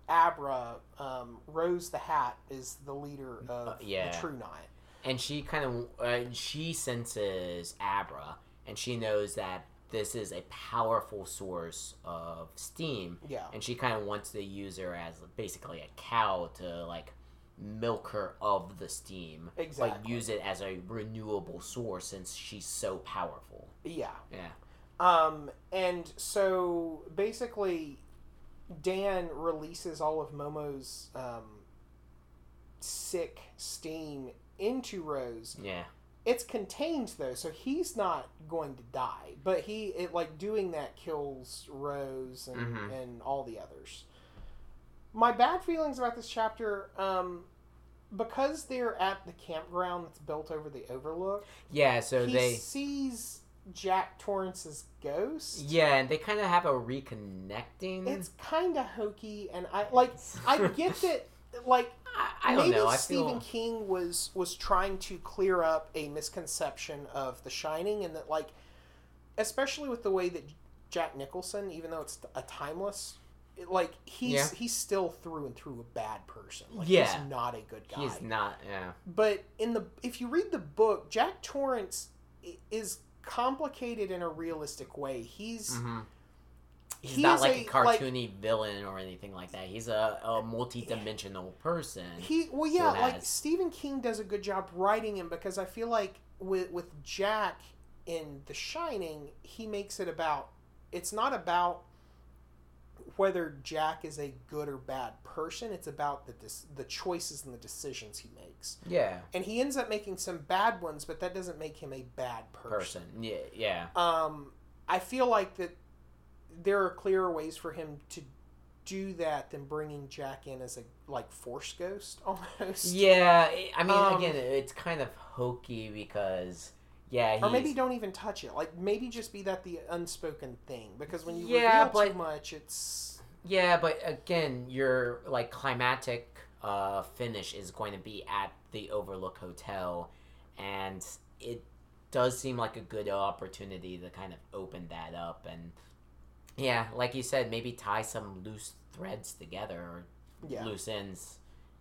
Speaker 2: abra um rose the hat is the leader of
Speaker 1: Uh, yeah.
Speaker 2: the true knight
Speaker 1: and she kind of uh, she senses Abra, and she knows that this is a powerful source of steam,
Speaker 2: yeah.
Speaker 1: And she kind of wants to use her as basically a cow to like milk her of the steam, like
Speaker 2: exactly.
Speaker 1: use it as a renewable source since she's so powerful.
Speaker 2: yeah.
Speaker 1: Yeah,
Speaker 2: Um, and so basically, Dan releases all of Momo's um, sick steam into Rose.
Speaker 1: yeah,
Speaker 2: It's contained though, so he's not going to die. But he, it like doing that kills Rose and
Speaker 1: Mhm.
Speaker 2: and all the others. My bad feelings about this chapter, um, because they're at the campground that's built over the Overlook.
Speaker 1: yeah. So
Speaker 2: he
Speaker 1: they
Speaker 2: sees Jack Torrance's ghost.
Speaker 1: yeah, and they kind of have a reconnecting.
Speaker 2: It's kind of hokey, and I like. I get that. Like
Speaker 1: I, I don't
Speaker 2: maybe
Speaker 1: know. I
Speaker 2: Stephen
Speaker 1: feel
Speaker 2: King was was trying to clear up a misconception of The Shining, and that like, especially with the way that Jack Nicholson, even though it's a timeless, like he's
Speaker 1: Yeah.
Speaker 2: he's still through and through a bad person. Like,
Speaker 1: Yeah.
Speaker 2: he's not a good guy.
Speaker 1: he's not. Yeah,
Speaker 2: But in the if you read the book, Jack Torrance is complicated in a realistic way. He's
Speaker 1: hmm He's
Speaker 2: He
Speaker 1: not like a,
Speaker 2: a- like-
Speaker 1: cartoony villain or anything like that. He's a, a multi-dimensional person.
Speaker 2: He well, yeah,
Speaker 1: it
Speaker 2: like Stephen King does a good job writing him because I feel like with with Jack in The Shining, he makes it about. It's not about whether Jack is a good or bad person. It's about the dis- the choices and the decisions he makes,
Speaker 1: yeah,
Speaker 2: and he ends up making some bad ones, but that doesn't make him a bad person.
Speaker 1: person. Yeah, yeah,
Speaker 2: Um, I feel like that there are clearer ways for him to do that than bringing Jack in as a like force ghost almost.
Speaker 1: yeah. I- mean,
Speaker 2: Um,
Speaker 1: again, it's kind of hokey because yeah,
Speaker 2: Or maybe don't even touch it. Like maybe just be that the unspoken thing because when you
Speaker 1: Yeah,
Speaker 2: reveal
Speaker 1: but-
Speaker 2: too much, it's
Speaker 1: yeah, but again, your like climatic uh, finish is going to be at the Overlook Hotel, and it does seem like a good opportunity to kind of open that up and yeah, like you said, maybe tie some loose threads together or
Speaker 2: Yeah.
Speaker 1: loose ends,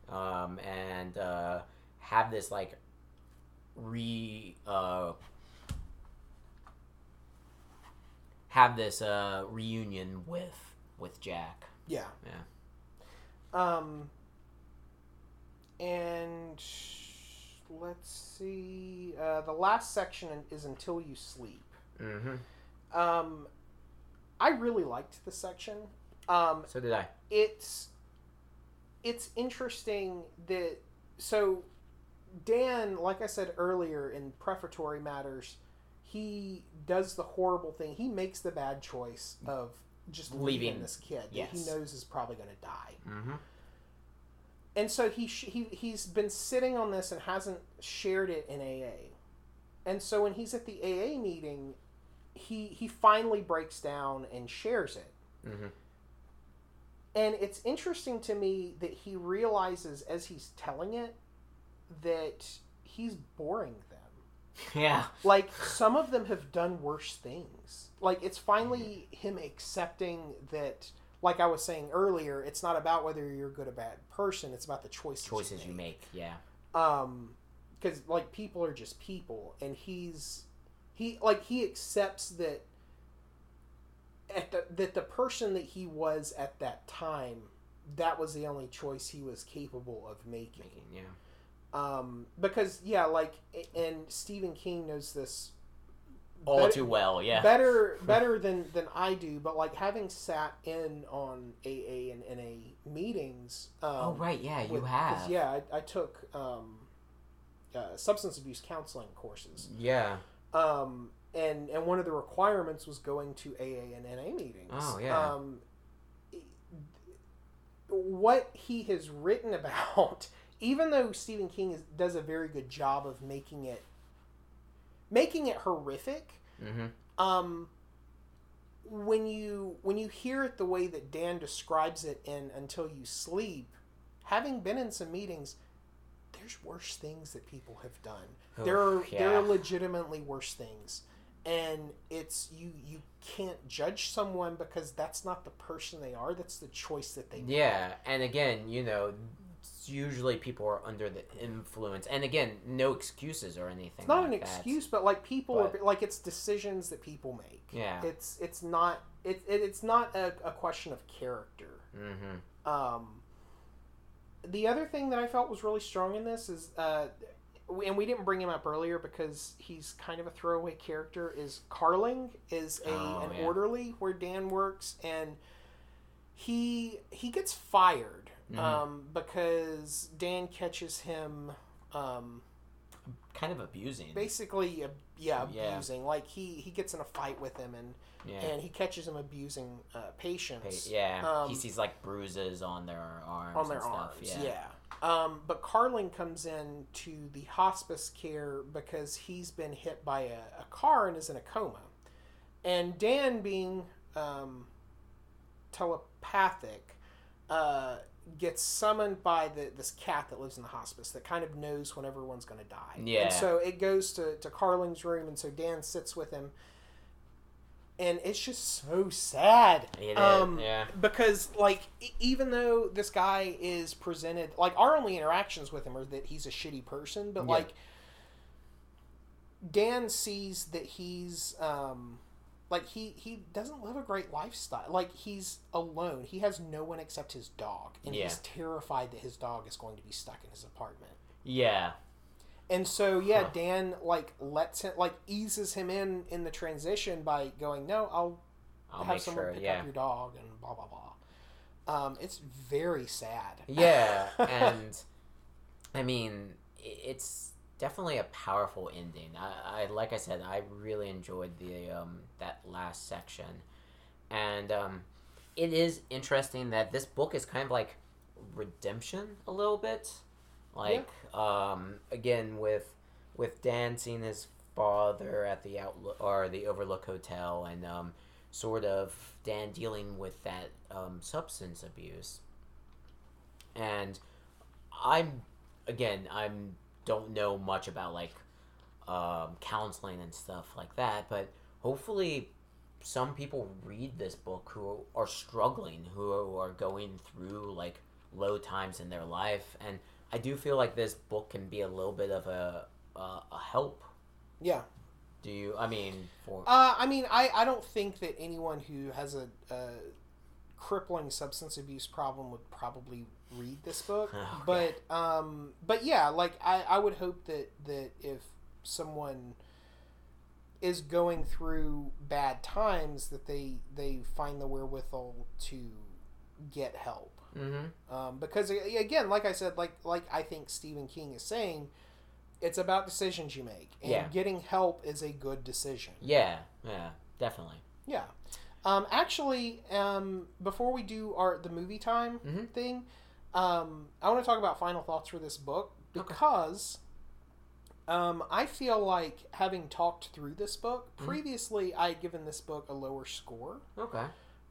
Speaker 1: um, and uh, have this like re uh, have this uh, reunion with with Jack.
Speaker 2: Yeah.
Speaker 1: Yeah.
Speaker 2: Um. And let's see. Uh, the last section is until you sleep.
Speaker 1: Mm-hmm.
Speaker 2: Um, I really liked the section. Um,
Speaker 1: So did I.
Speaker 2: it's it's interesting that so Dan, like I said earlier in prefatory matters, he does the horrible thing. He makes the bad choice of just leaving,
Speaker 1: Leaving,
Speaker 2: this kid that he knows is probably going to die.
Speaker 1: Mm-hmm.
Speaker 2: And so he sh- he he's been sitting on this and hasn't shared it in AA. And so when he's at the AA meeting, he he finally breaks down and shares it.
Speaker 1: Mm-hmm.
Speaker 2: And it's interesting to me that he realizes as he's telling it that he's boring them.
Speaker 1: Yeah.
Speaker 2: Like some of them have done worse things. Like it's finally him accepting that like I was saying earlier, it's not about whether you're a good or bad person, it's about the choices,
Speaker 1: Choices you make. Yeah.
Speaker 2: um because like people are just people and he's he like he accepts that at the that the person that he was at that time that was the only choice he was capable of making
Speaker 1: Making. Yeah.
Speaker 2: Um because yeah like and Stephen King knows this
Speaker 1: All
Speaker 2: better-
Speaker 1: too well. Yeah.
Speaker 2: better better than than I do but like having sat in on AA and NA meetings um,
Speaker 1: oh right. Yeah. You
Speaker 2: with-
Speaker 1: have.
Speaker 2: Yeah, I, I took um, uh, substance abuse counseling courses,
Speaker 1: Yeah.
Speaker 2: um, and and one of the requirements was going to AA and NA meetings.
Speaker 1: Oh, yeah.
Speaker 2: Um, what he has written about, even though Stephen King is, does a very good job of making it making it horrific.
Speaker 1: Mm-hmm.
Speaker 2: Um, when you when you hear it the way that Dan describes it in Until You Sleep, having been in some meetings, there's worse things that people have done. there are
Speaker 1: Oof,
Speaker 2: there are legitimately worse things, and it's you you can't judge someone because that's not the person they are. That's the choice that they
Speaker 1: Yeah, and again, you know, usually people are under the influence, and again, no excuses or anything.
Speaker 2: It's not
Speaker 1: like
Speaker 2: an
Speaker 1: that.
Speaker 2: excuse, but like people
Speaker 1: But-
Speaker 2: are like it's decisions that people make.
Speaker 1: Yeah.
Speaker 2: It's it's not it, it it's not a, a question of character.
Speaker 1: Mm-hmm.
Speaker 2: Um, the other thing that I felt was really strong in this is, uh, and we didn't bring him up earlier because he's kind of a throwaway character. Is Carling is a
Speaker 1: Oh,
Speaker 2: an
Speaker 1: yeah.
Speaker 2: orderly where Dan works, and he he gets fired
Speaker 1: Mhm.
Speaker 2: um, because Dan catches him. Um,
Speaker 1: Kind of abusing.
Speaker 2: basically, yeah,
Speaker 1: Yeah.
Speaker 2: abusing. Like he he gets in a fight with him, and
Speaker 1: yeah.
Speaker 2: and he catches him abusing uh,
Speaker 1: Pa-
Speaker 2: patients.
Speaker 1: yeah. he
Speaker 2: um,
Speaker 1: sees like bruises on their arms.
Speaker 2: on their
Speaker 1: and stuff.
Speaker 2: arms.
Speaker 1: Yeah.
Speaker 2: Yeah. Um, but Carling comes in to the hospice care because he's been hit by a, a car and is in a coma. And Dan, being um, telepathic, uh, gets summoned by the, this cat that lives in the hospice that kind of knows when everyone's going to die.
Speaker 1: Yeah.
Speaker 2: And so it goes to, to Carling's room, and so Dan sits with him. And it's just so sad.
Speaker 1: It is,
Speaker 2: Um,
Speaker 1: yeah.
Speaker 2: because like even though this guy is presented like our only interactions with him are that he's a shitty person but
Speaker 1: Yeah.
Speaker 2: like dan sees that he's um like he he doesn't live a great lifestyle like he's alone he has no one except his dog and
Speaker 1: Yeah.
Speaker 2: he's terrified that his dog is going to be stuck in his apartment
Speaker 1: Yeah.
Speaker 2: and so yeah
Speaker 1: Huh.
Speaker 2: dan like lets him like eases him in in the transition by going no i'll
Speaker 1: I'll
Speaker 2: have someone
Speaker 1: sure.
Speaker 2: pick
Speaker 1: Yeah.
Speaker 2: up your dog and blah blah blah. Um, it's very sad.
Speaker 1: Yeah, and I mean, it's definitely a powerful ending. I, I like I said, I really enjoyed the um, that last section, and um, it is interesting that this book is kind of like redemption a little bit, like um, again with with Dan seeing his father at the outlook or the Overlook Hotel, and um, sort of Dan dealing with that um, substance abuse. And I'm again I'm don't know much about like um, counseling and stuff like that. But hopefully, some people read this book who are struggling, who are going through like low times in their life, and I do feel like this book can be a little bit of a a, a help.
Speaker 2: Yeah.
Speaker 1: Do you? I mean, for
Speaker 2: Uh, I mean, I, I don't think that anyone who has a, a crippling substance abuse problem would probably read this book.
Speaker 1: Okay.
Speaker 2: But um, but yeah, like I, I would hope that that if someone is going through bad times, that they they find the wherewithal to get help.
Speaker 1: hmm
Speaker 2: Um, because again, like I said, like like I think Stephen King is saying, it's about decisions you make, and
Speaker 1: Yeah.
Speaker 2: getting help is a good decision.
Speaker 1: yeah, yeah, definitely.
Speaker 2: Yeah. Um, actually, um, before we do our the movie time
Speaker 1: Mhm.
Speaker 2: thing, um, I want to talk about final thoughts for this book
Speaker 1: Okay.
Speaker 2: because um, I feel like having talked through this book
Speaker 1: Mhm.
Speaker 2: previously, I had given this book a lower score.
Speaker 1: Okay.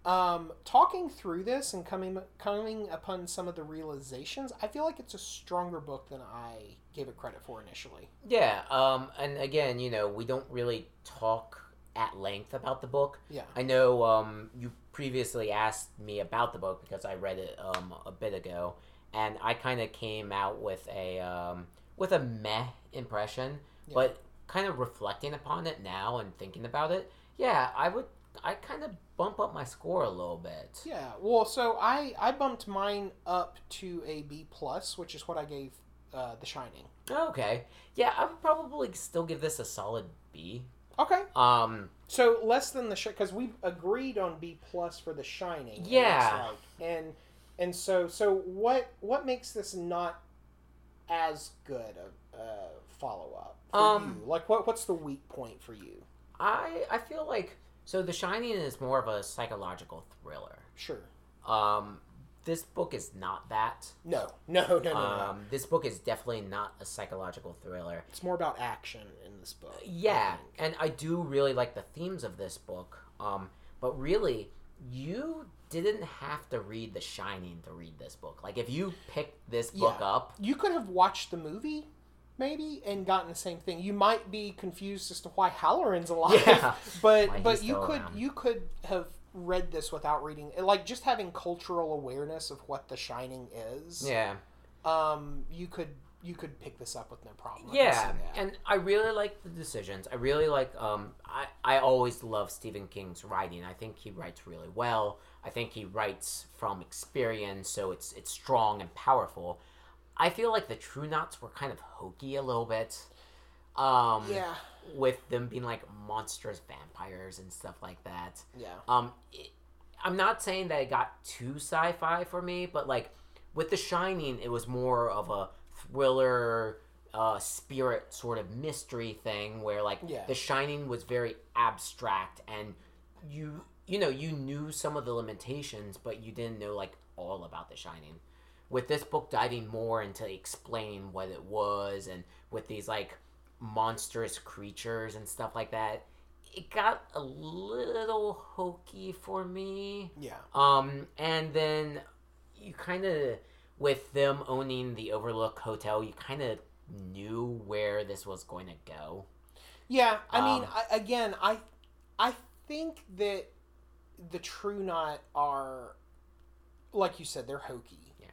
Speaker 2: Um, talking through this and coming coming upon some of the realizations, I feel like it's a stronger book than I gave it credit for initially.
Speaker 1: Yeah, um, and again, you know, we don't really talk at length about the book.
Speaker 2: Yeah.
Speaker 1: I know um, you previously asked me about the book because I read it um, a bit ago, and I kind of came out with a um, with a meh impression,
Speaker 2: Yeah.
Speaker 1: but kind of reflecting upon it now and thinking about it, yeah, I would I kind of bump up my score a little bit.
Speaker 2: Yeah, well, so I I bumped mine up to a B plus, which is what I gave uh, The Shining.
Speaker 1: Okay, yeah, I would probably still give this a solid B.
Speaker 2: Okay,
Speaker 1: Um,
Speaker 2: so less than the because we agreed on B plus for The Shining.
Speaker 1: Yeah.
Speaker 2: like. and and so so what what makes this not as good a, a follow up for
Speaker 1: Um,
Speaker 2: you? Like what what's the weak point for you?
Speaker 1: I I feel like so The Shining is more of a psychological thriller.
Speaker 2: Sure.
Speaker 1: Um, this book is not that.
Speaker 2: No, no, no, no, no.
Speaker 1: Um, this book is definitely not a psychological thriller.
Speaker 2: It's more about action in this book.
Speaker 1: Yeah,
Speaker 2: think.
Speaker 1: and I do really like the themes of this book. Um, but really, you didn't have to read The Shining to read this book. Like if you picked this book
Speaker 2: Yeah.
Speaker 1: up,
Speaker 2: you could have watched the movie maybe and gotten the same thing you might be confused as to why Hallorann's alive
Speaker 1: Yeah.
Speaker 2: but but you could
Speaker 1: around.
Speaker 2: you could have read this without reading it like just having cultural awareness of what the shining is
Speaker 1: yeah,
Speaker 2: um you could you could pick this up with no problem
Speaker 1: yeah, and I really like the decisions. I really like. Um, I I always love Stephen King's writing. I think he writes really well. I think he writes from experience, so it's it's strong and powerful. I feel like the True Knots were kind of hokey a little bit. Um,
Speaker 2: yeah
Speaker 1: with them being like monstrous vampires and stuff like that.
Speaker 2: yeah
Speaker 1: Um, it, I'm not saying that it got too sci-fi for me, but like with The Shining, it was more of a thriller, uh, spirit sort of mystery thing where like
Speaker 2: Yeah.
Speaker 1: The Shining was very abstract and you you know you knew some of the limitations, but you didn't know like all about The Shining. With this book diving more into explaining what it was and with these like monstrous creatures and stuff like that, it got a little hokey for me.
Speaker 2: yeah
Speaker 1: Um, and then you kind of, with them owning the Overlook Hotel, you kind of knew where this was going to go.
Speaker 2: Yeah, I mean,
Speaker 1: Um,
Speaker 2: I, again, I I think that the True Knot are, like you said, they're hokey.
Speaker 1: Yeah.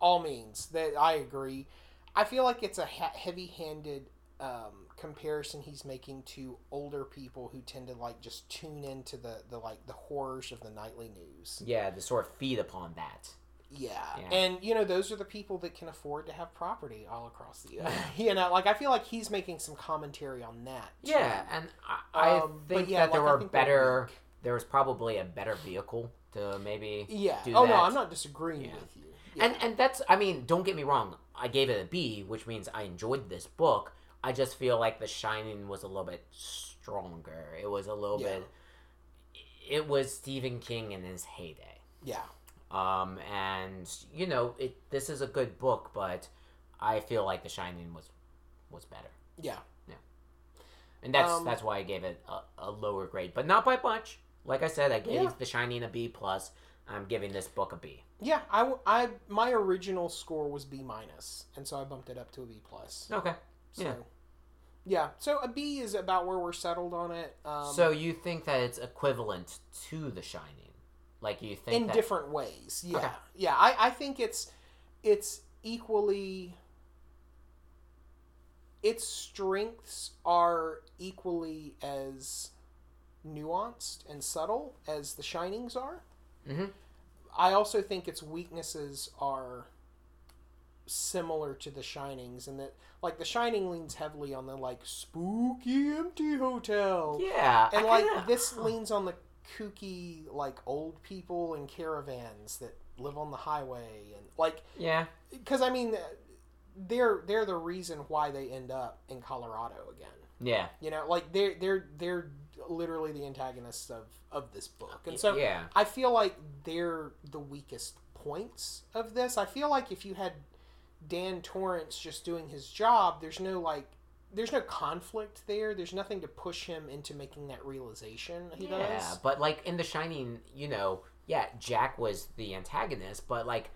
Speaker 2: All means that I agree. I feel like it's a heavy-handed um, comparison he's making to older people who tend to like just tune into the the like the horrors of the nightly news.
Speaker 1: Yeah, to sort of feed upon that.
Speaker 2: Yeah.
Speaker 1: Yeah.
Speaker 2: And you know, those are the people that can afford to have property all across the U.S. you know, like I feel like he's making some commentary on that. too.
Speaker 1: Yeah, and I, I
Speaker 2: Um,
Speaker 1: think
Speaker 2: yeah,
Speaker 1: that there
Speaker 2: like,
Speaker 1: were better. There was probably a better vehicle to maybe.
Speaker 2: Yeah. Oh no. I'm not disagreeing
Speaker 1: Yeah.
Speaker 2: with you. Yeah.
Speaker 1: And and that's I mean, don't get me wrong. I gave it a B, which means I enjoyed this book. I just feel like The Shining was a little bit stronger. It was a little
Speaker 2: Yeah.
Speaker 1: bit. It was Stephen King in his heyday.
Speaker 2: yeah.
Speaker 1: Um, and you know, it. This is a good book, but I feel like The Shining was was better,
Speaker 2: Yeah. Yeah.
Speaker 1: And that's
Speaker 2: Um,
Speaker 1: that's why I gave it a, a lower grade, but not by much. Like I said, I gave
Speaker 2: Yeah.
Speaker 1: The Shining a B plus. I'm giving this book a B.
Speaker 2: Yeah, I, I my original score was B minus, and so I bumped it up to a B plus.
Speaker 1: Okay.
Speaker 2: So,
Speaker 1: Yeah.
Speaker 2: Yeah. So a B is about where we're settled on it. Um,
Speaker 1: so you think that it's equivalent to The Shining? Like you think
Speaker 2: in
Speaker 1: that,
Speaker 2: different ways. Yeah,
Speaker 1: Okay.
Speaker 2: yeah. I, I think it's it's equally its strengths are equally as nuanced and subtle as the Shinings are.
Speaker 1: Mhm.
Speaker 2: I also think its weaknesses are similar to the Shinings, and that like the Shining leans heavily on the like spooky empty hotel.
Speaker 1: Yeah,
Speaker 2: and like
Speaker 1: kinda-
Speaker 2: this leans on the kooky like old people in caravans that live on the highway and like
Speaker 1: Yeah,
Speaker 2: because i mean they're they're the reason why they end up in colorado again.
Speaker 1: Yeah,
Speaker 2: you know like they're they're they're literally the antagonists of of this book. And so
Speaker 1: yeah,
Speaker 2: i feel like they're the weakest points of this. I feel like if you had dan torrance just doing his job there's no like there's no conflict there there's nothing to push him into making that realization he
Speaker 1: yeah.
Speaker 2: does
Speaker 1: But like in The Shining, you know, yeah, Jack was the antagonist, but like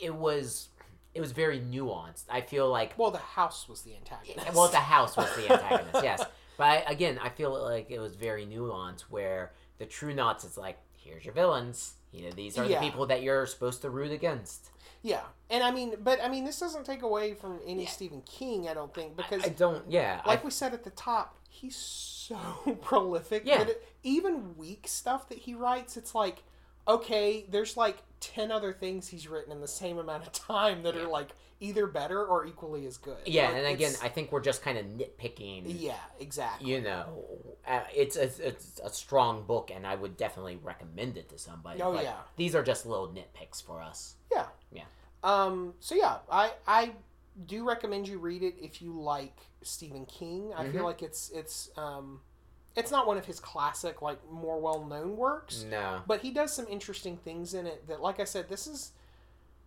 Speaker 1: it was it was very nuanced. I feel like
Speaker 2: well the house was the antagonist
Speaker 1: well, the house was the antagonist, yes. But I, again, I feel like it was very nuanced, where the True Knots is like, here's your villains. You know, these are
Speaker 2: Yeah.
Speaker 1: the people that you're supposed to root against.
Speaker 2: Yeah and i mean but i mean this doesn't take away from any
Speaker 1: Yeah.
Speaker 2: stephen king i don't think because
Speaker 1: I don't. Yeah, I-
Speaker 2: like we said at the top, he's so prolific.
Speaker 1: Yeah.
Speaker 2: It, even weak stuff that he writes, it's like, okay, there's like 10 other things he's written in the same amount of time that are like either better or equally as good.
Speaker 1: yeah,
Speaker 2: Like,
Speaker 1: and again, I think we're just kind of nitpicking.
Speaker 2: yeah, exactly.
Speaker 1: You know, uh, it's a, it's a strong book, and I would definitely recommend it to somebody.
Speaker 2: Oh,
Speaker 1: but
Speaker 2: yeah.
Speaker 1: these are just little nitpicks for us.
Speaker 2: Yeah. Um, so yeah, I, I do recommend you read it if you like Stephen King. I
Speaker 1: Mhm.
Speaker 2: feel like it's, it's, um, it's not one of his classic, like more well known works.
Speaker 1: No.
Speaker 2: but he does some interesting things in it that like i said this is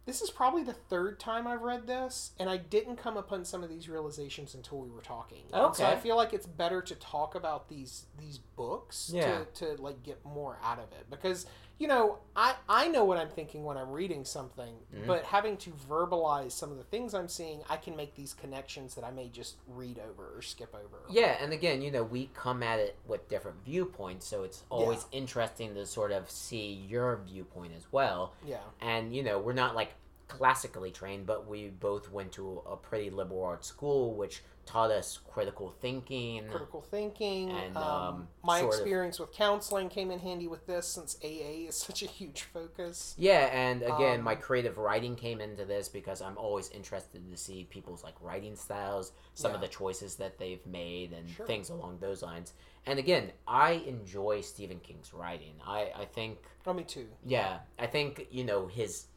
Speaker 2: this is probably the third time i've read this and i didn't come upon some of these realizations until we were talking And so i feel like it's better to talk about these these books
Speaker 1: Yeah.
Speaker 2: to, to like get more out of it because you know i i know what i'm thinking when i'm reading something
Speaker 1: Mhm.
Speaker 2: but having to verbalize some of the things i'm seeing i can make these connections that i may just read over or skip over
Speaker 1: Yeah, and again, you know, we come at it with different viewpoints, so it's always interesting to sort of see your viewpoint as well.
Speaker 2: yeah
Speaker 1: And, you know, we're not like classically trained, but we both went to a pretty liberal arts school, which taught us critical thinking.
Speaker 2: critical thinking.
Speaker 1: And,
Speaker 2: um,
Speaker 1: um,
Speaker 2: my
Speaker 1: sort of-
Speaker 2: experience with counseling came in handy with this since AA is such a huge focus.
Speaker 1: Yeah, and again,
Speaker 2: Um,
Speaker 1: my creative writing came into this because I'm always interested to see people's like writing styles, some of the choices that they've made, and
Speaker 2: Sure.
Speaker 1: things along those lines. And again, I enjoy Stephen King's writing. I I think
Speaker 2: Oh, me too.
Speaker 1: yeah, I think you know his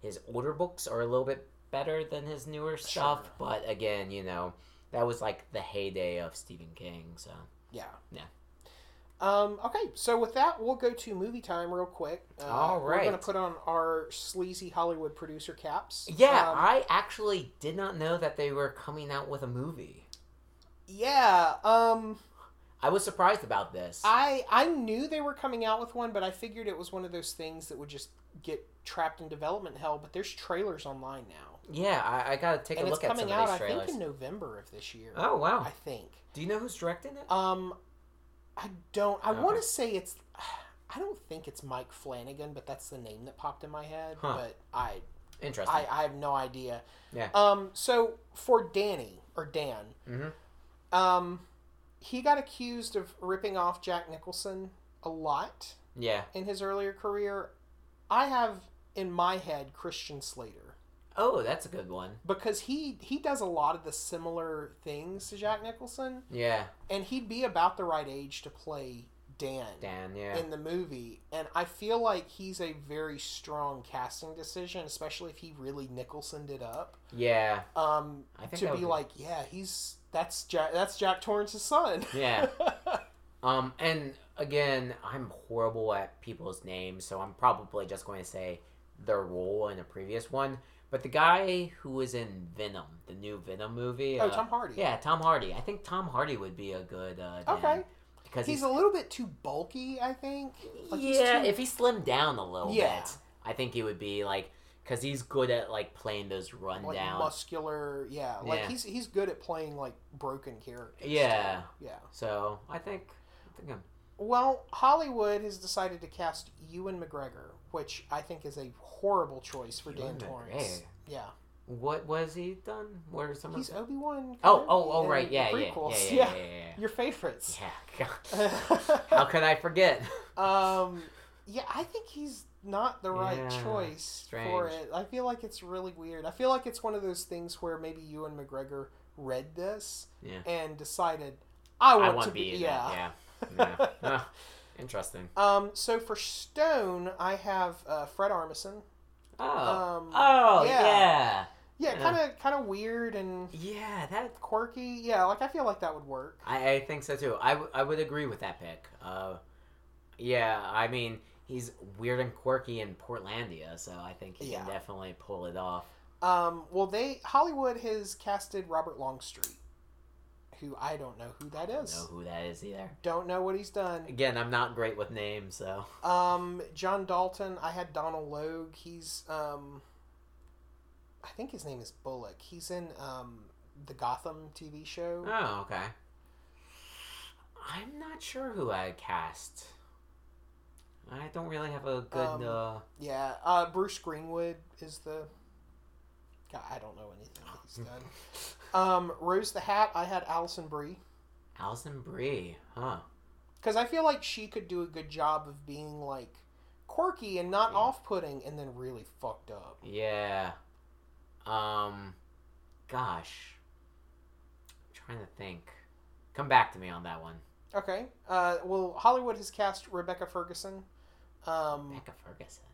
Speaker 1: his older books are a little bit better than his newer stuff,
Speaker 2: Sure.
Speaker 1: but again, you know that was like the heyday of Stephen King. So
Speaker 2: Yeah.
Speaker 1: Yeah.
Speaker 2: Um, okay, so with that, we'll go to movie time real quick. Uh,
Speaker 1: All
Speaker 2: We're gonna put on our sleazy Hollywood producer caps.
Speaker 1: yeah,
Speaker 2: Um,
Speaker 1: I actually did not know that they were coming out with a movie.
Speaker 2: yeah. Um,
Speaker 1: I was surprised about this.
Speaker 2: I I knew they were coming out with one, but I figured it was one of those things that would just get trapped in development hell. But there's trailers online now,
Speaker 1: Yeah, I, I gotta take
Speaker 2: and
Speaker 1: a look at some
Speaker 2: coming
Speaker 1: of
Speaker 2: out.
Speaker 1: these
Speaker 2: I think in November of this year.
Speaker 1: Oh wow!
Speaker 2: I think.
Speaker 1: Do you know who's directing it?
Speaker 2: Um, I don't. I
Speaker 1: Okay.
Speaker 2: want to say it's. I don't think it's Mike Flanagan, but that's the name that popped in my head.
Speaker 1: Huh.
Speaker 2: But I,
Speaker 1: Interesting.
Speaker 2: I, I have no idea.
Speaker 1: Yeah.
Speaker 2: Um. So for Danny or Dan,
Speaker 1: hmm
Speaker 2: um, he got accused of ripping off Jack Nicholson a lot
Speaker 1: Yeah.
Speaker 2: in his earlier career. I have in my head Christian Slater
Speaker 1: Oh, that's a good one.
Speaker 2: because he he does a lot of the similar things to Jack Nicholson,
Speaker 1: Yeah,
Speaker 2: and he'd be about the right age to play Dan.
Speaker 1: Dan. Yeah.
Speaker 2: in the movie, and I feel like he's a very strong casting decision, especially if he really Nicholsoned it up.
Speaker 1: yeah.
Speaker 2: Um,
Speaker 1: I think
Speaker 2: to be
Speaker 1: be-
Speaker 2: like, yeah, he's that's Jack that's Jack Torrance's son.
Speaker 1: Yeah. Um, and again, I'm horrible at people's names, so I'm probably just going to say their role in a previous one. But the guy who was in Venom, the new Venom movie.
Speaker 2: oh,
Speaker 1: uh,
Speaker 2: Tom Hardy.
Speaker 1: Yeah, Tom Hardy. I think Tom Hardy would be a good. Uh,
Speaker 2: Okay.
Speaker 1: Because
Speaker 2: he's
Speaker 1: he's,
Speaker 2: a little bit too bulky. I think. Like,
Speaker 1: yeah,
Speaker 2: too-
Speaker 1: if he slimmed down a little
Speaker 2: Yeah.
Speaker 1: bit, I think he would be like because he's good at like playing those
Speaker 2: like
Speaker 1: rundown.
Speaker 2: muscular. Yeah, like
Speaker 1: Yeah.
Speaker 2: he's he's good at playing like broken characters.
Speaker 1: Yeah.
Speaker 2: too. yeah.
Speaker 1: so I think, I think I'm.
Speaker 2: Well, Hollywood has decided to cast Ewan McGregor, which I think is a horrible choice for Dan Torrance. Yeah,
Speaker 1: What was he done? What are some
Speaker 2: he's? Obi Wan.
Speaker 1: Oh, oh, oh, right, yeah, yeah, yeah, yeah, yeah, yeah, yeah.
Speaker 2: Your favorites.
Speaker 1: Yeah, How could I forget?
Speaker 2: um, yeah, I think he's not the right
Speaker 1: Yeah,
Speaker 2: choice for it. I feel like it's really weird. I feel like it's one of those things where maybe Ewan McGregor read this
Speaker 1: Yeah.
Speaker 2: and decided, I want,
Speaker 1: I want
Speaker 2: to
Speaker 1: be in
Speaker 2: yeah.
Speaker 1: Yeah. yeah. Interesting.
Speaker 2: Um, so for Stone, I have uh, Fred Armisen.
Speaker 1: Oh.
Speaker 2: Um,
Speaker 1: oh
Speaker 2: yeah.
Speaker 1: yeah.
Speaker 2: Yeah,
Speaker 1: Yeah.
Speaker 2: kind of kind of weird and
Speaker 1: Yeah, that
Speaker 2: quirky. Yeah, like I feel like that would work.
Speaker 1: I, I think so too. I, w- I would agree with that pick. Uh, yeah, I mean he's weird and quirky in Portlandia, so I think he
Speaker 2: Yeah.
Speaker 1: can definitely pull it off.
Speaker 2: Um, well, they Hollywood has casted Robert Longstreet, who I don't know who that
Speaker 1: I don't know who that is either.
Speaker 2: Don't know what he's done.
Speaker 1: Again, I'm not great with names, so
Speaker 2: Um, John Dalton. I had Donal Logue. He's um, I think his name is Bullock. He's in um the Gotham TV show.
Speaker 1: oh okay. I'm not sure who I cast. I don't really have a good.
Speaker 2: Um,
Speaker 1: uh,
Speaker 2: Yeah. Uh, Bruce Greenwood is the. God, I don't know anything he's done. Um, Rose the Hat. I had Alison Brie
Speaker 1: Alison Brie, huh?
Speaker 2: because I feel like she could do a good job of being like quirky and not
Speaker 1: Yeah.
Speaker 2: off-putting, and then really fucked up.
Speaker 1: Yeah. Um, gosh, I'm trying to think. Come back to me on that one.
Speaker 2: Okay. Uh, well, Hollywood has cast Rebecca Ferguson. Um,
Speaker 1: Becca Ferguson.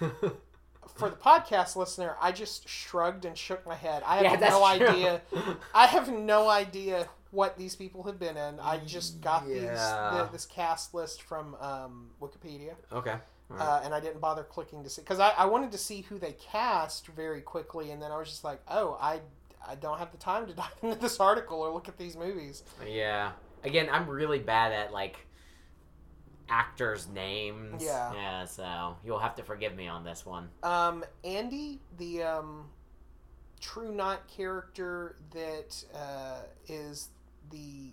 Speaker 1: Okay.
Speaker 2: for the podcast listener, I just shrugged and shook my head. I have
Speaker 1: yeah,
Speaker 2: no idea. I have no idea what these people have been in. I just got these the, this cast list from um, Wikipedia,
Speaker 1: okay. Alright.
Speaker 2: uh, and I didn't bother clicking to see because I, I wanted to see who they cast very quickly, and then I was just like, oh, I I don't have the time to dive into this article or look at these movies.
Speaker 1: yeah. Again, I'm really bad at like actors' names.
Speaker 2: Yeah.
Speaker 1: Yeah. So you'll have to forgive me on this one.
Speaker 2: Um, Andy, the um, True Knot character that uh, is the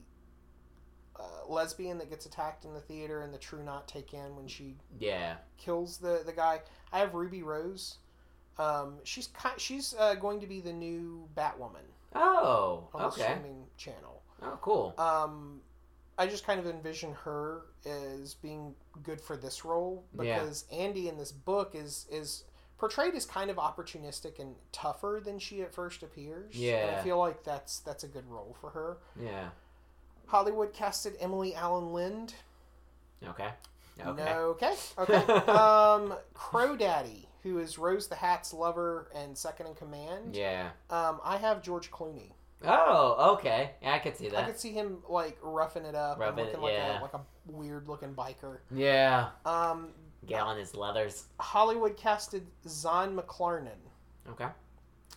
Speaker 2: uh, lesbian that gets attacked in the theater and the True Knot take in when she
Speaker 1: Yeah.
Speaker 2: kills the, the guy. I have Ruby Rose. Um, she's ki- she's uh, going to be the new Batwoman
Speaker 1: Oh.
Speaker 2: on the
Speaker 1: Okay.
Speaker 2: streaming channel.
Speaker 1: Oh, cool.
Speaker 2: Um, I just kind of envision her as being good for this role
Speaker 1: Yeah.
Speaker 2: because Andy in this book is is portrayed as kind of opportunistic and tougher than she at first appears. and
Speaker 1: Yeah.
Speaker 2: I feel like that's that's a good role for her.
Speaker 1: Yeah.
Speaker 2: Hollywood casted Emily Alyn Lind.
Speaker 1: Okay. Okay.
Speaker 2: Okay, okay. um, Crow Daddy, who is Rose the Hat's lover and second in command.
Speaker 1: Yeah.
Speaker 2: Um, I have George Clooney.
Speaker 1: Oh, okay. Yeah, I could see that.
Speaker 2: I could see him like roughing it up
Speaker 1: Roughing
Speaker 2: and
Speaker 1: it,
Speaker 2: looking like
Speaker 1: yeah.
Speaker 2: a like a weird looking biker.
Speaker 1: Yeah.
Speaker 2: Um,
Speaker 1: Get on his leathers.
Speaker 2: Hollywood casted Zahn McClarnon.
Speaker 1: Okay.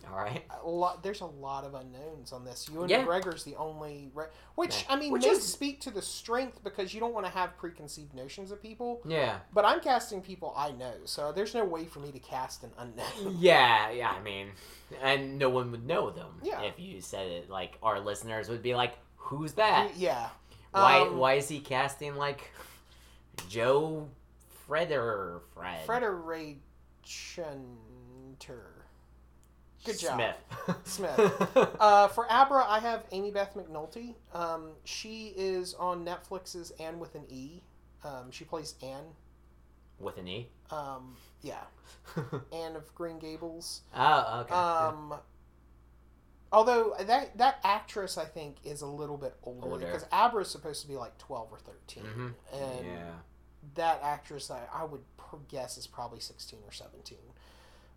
Speaker 1: All right.
Speaker 2: A lot, there's a lot of unknowns on this. Ewan
Speaker 1: Yeah.
Speaker 2: McGregor's the only, re- which
Speaker 1: Yeah.
Speaker 2: I mean,
Speaker 1: Which
Speaker 2: may
Speaker 1: is-
Speaker 2: speak to the strength because you don't want to have preconceived notions of people.
Speaker 1: Yeah.
Speaker 2: But I'm casting people I know, so there's no way for me to cast an unknown.
Speaker 1: Yeah, yeah, I mean, and no one would know them
Speaker 2: Yeah.
Speaker 1: if you said it. Like, our listeners would be like, who's that?
Speaker 2: yeah.
Speaker 1: Why,
Speaker 2: Um,
Speaker 1: why is he casting, like, Joe Freder Fred?
Speaker 2: Freda Ray Chunter. Good job.
Speaker 1: Smith.
Speaker 2: Smith. Uh, for Abra, I have Amybeth McNulty. Um, she is on Netflix's Anne with an E. Um, she plays Anne.
Speaker 1: With an E?
Speaker 2: Um, yeah, Anne of Green Gables.
Speaker 1: oh, okay.
Speaker 2: Um, although that that actress, I think, is a little bit older,
Speaker 1: Older.
Speaker 2: because Abra is supposed to be like twelve or 13
Speaker 1: Mhm.
Speaker 2: and
Speaker 1: yeah.
Speaker 2: that actress, I, I would guess, is probably sixteen or seventeen.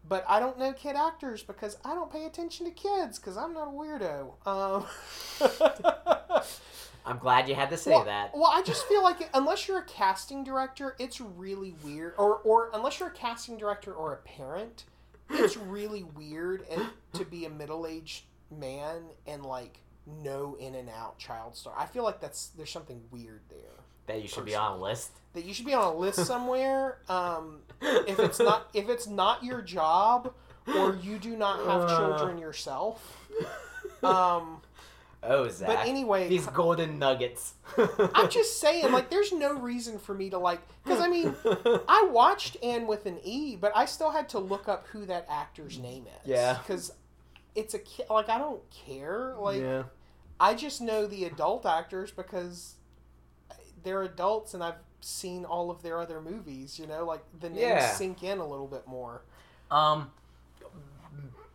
Speaker 2: But I don't know kid actors because I don't pay attention to kids because I'm not a weirdo. Um,
Speaker 1: I'm glad you had to say
Speaker 2: well,
Speaker 1: that.
Speaker 2: well, I just feel like unless you're a casting director, it's really weird. Or, or unless you're a casting director or a parent, it's really weird and, to be a middle aged man and like no in and out child star. I feel like that's there's something weird there.
Speaker 1: That you should be on a list.
Speaker 2: that you should be on a list somewhere. Um, if it's not if it's not your job or you do not have
Speaker 1: Uh.
Speaker 2: children yourself. Um,
Speaker 1: Oh, Zach.
Speaker 2: but anyway,
Speaker 1: These golden nuggets.
Speaker 2: I'm just saying, like, there's no reason for me to like, because I mean, I watched Anne with an E, but I still had to look up who that actor's name is.
Speaker 1: Yeah.
Speaker 2: because it's a ki- like I don't care. Like,
Speaker 1: yeah.
Speaker 2: I just know the adult actors because they're adults, and I've seen all of their other movies. You know, like the names
Speaker 1: Yeah.
Speaker 2: sink in a little bit more.
Speaker 1: Um,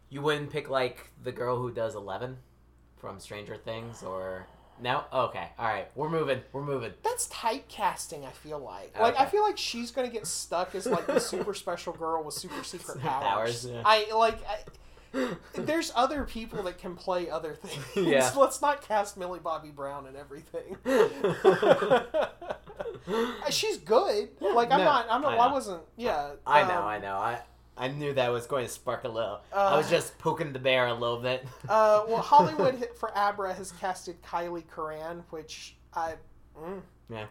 Speaker 1: you wouldn't pick like the girl who does Eleven from Stranger Things, or no? Okay, all right, we're moving. We're moving.
Speaker 2: That's typecasting. I feel like, like I feel like she's gonna get stuck as like the super special girl with super secret powers.
Speaker 1: Powers, yeah.
Speaker 2: I like. I, there's other people that can play other things.
Speaker 1: Yeah.
Speaker 2: Let's not cast Millie Bobby Brown and everything. She's good. Like I'm
Speaker 1: No,
Speaker 2: not. I'm not.
Speaker 1: I
Speaker 2: I, wasn't. Yeah.
Speaker 1: I know,
Speaker 2: um,
Speaker 1: I know. I I knew that was going to spark a little. I
Speaker 2: Uh,
Speaker 1: was just poking the bear a little bit.
Speaker 2: Uh, well, Hollywood for Abra has casted Kyliegh Curran, which I. Mm,
Speaker 1: Yeah.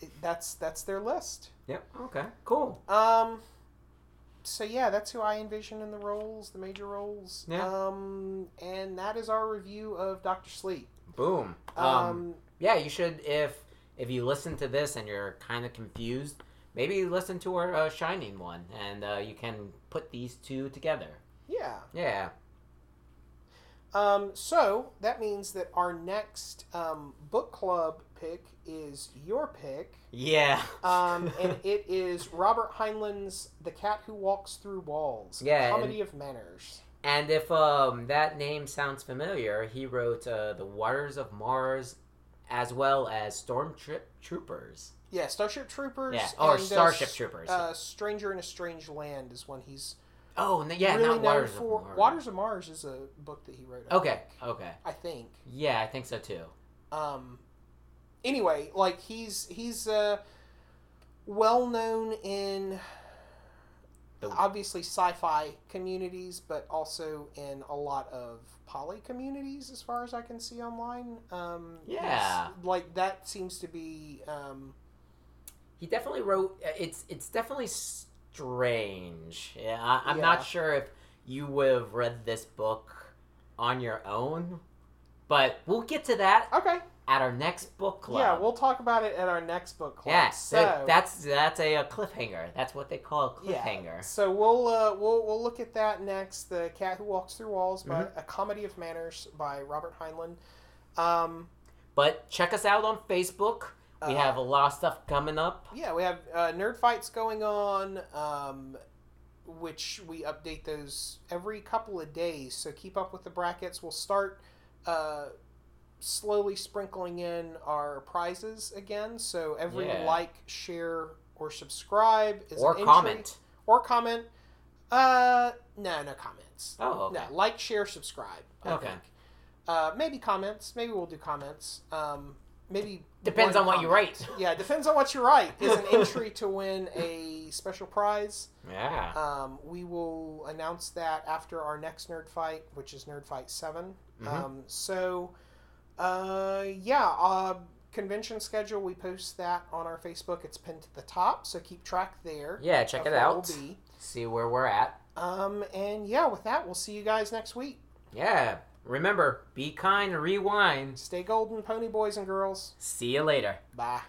Speaker 2: it- that's that's their list.
Speaker 1: Yep. Okay. Cool.
Speaker 2: Um. So yeah, that's who I envision in the roles, the major roles.
Speaker 1: Yeah.
Speaker 2: Um, and that is our review of Doctor Sleep.
Speaker 1: Boom. Um,
Speaker 2: Um.
Speaker 1: yeah, you should if if you listen to this and you're kind of confused, maybe listen to our uh, Shining one, and uh, you can put these two together.
Speaker 2: yeah.
Speaker 1: Yeah.
Speaker 2: Um. So that means that our next um, book club pick is your pick.
Speaker 1: Yeah.
Speaker 2: Um, and it is Robert Heinlein's The Cat Who Walks Through Walls.
Speaker 1: Yeah,
Speaker 2: Comedy of Manners.
Speaker 1: And if um that name sounds familiar, he wrote uh, The Waters of Mars as well as Storm Trip Troopers.
Speaker 2: Yeah, Starship Troopers.
Speaker 1: Yeah, or
Speaker 2: and, uh,
Speaker 1: Starship
Speaker 2: S-
Speaker 1: Troopers.
Speaker 2: Uh, Stranger in a Strange Land is when he's
Speaker 1: oh, yeah,
Speaker 2: really
Speaker 1: not
Speaker 2: known
Speaker 1: Waters
Speaker 2: for.
Speaker 1: of Mars.
Speaker 2: Waters of Mars is a book that he wrote. I
Speaker 1: Okay,
Speaker 2: think.
Speaker 1: okay.
Speaker 2: I think.
Speaker 1: Yeah, I think so too.
Speaker 2: Um, anyway, like he's he's uh, well known in obviously sci-fi communities, but also in a lot of poly communities, as far as I can see online. Um,
Speaker 1: Yeah.
Speaker 2: like that seems to be. Um,
Speaker 1: He definitely wrote. uh, It's it's definitely strange. Yeah, I, I'm
Speaker 2: Yeah.
Speaker 1: not sure if you would have read this book on your own, but we'll get to that
Speaker 2: okay,
Speaker 1: at our next book club.
Speaker 2: yeah, we'll talk about it at our next book club.
Speaker 1: Yeah,
Speaker 2: so
Speaker 1: that's that's a, uh cliffhanger. That's what they call a cliffhanger. Yeah.
Speaker 2: So we'll uh, we'll we'll look at that next. The Cat Who Walks Through Walls by
Speaker 1: Mm-hmm.
Speaker 2: A Comedy of Manners by Robert Heinlein. Um,
Speaker 1: But check us out on Facebook. We
Speaker 2: Uh,
Speaker 1: have a lot of stuff coming up.
Speaker 2: yeah, we have uh, nerd fights going on, um, which we update those every couple of days. So keep up with the brackets. We'll start uh, slowly sprinkling in our prizes again. So every
Speaker 1: Yeah.
Speaker 2: like, share, or subscribe is
Speaker 1: Or
Speaker 2: an entry.
Speaker 1: comment.
Speaker 2: or comment. Uh, no, no comments.
Speaker 1: Oh, okay.
Speaker 2: No, like, share, subscribe. I
Speaker 1: Okay.
Speaker 2: think. Uh, maybe comments. Maybe we'll do comments. Um, maybe
Speaker 1: Depends on what you write.
Speaker 2: Yeah, depends on what you write. Is an entry to win a special prize.
Speaker 1: Yeah.
Speaker 2: Um, we will announce that after our next nerd fight, which is Nerd Fight 7
Speaker 1: Mhm.
Speaker 2: Um, so, uh, yeah, uh, convention schedule. We post that on our Facebook. It's pinned to the top, so keep track there.
Speaker 1: Yeah, check it out. See where we're at.
Speaker 2: Um, and yeah, with that, we'll see you guys next week.
Speaker 1: Yeah. Remember, be kind, rewind.
Speaker 2: Stay golden, pony boys and girls.
Speaker 1: See you later.
Speaker 2: Bye.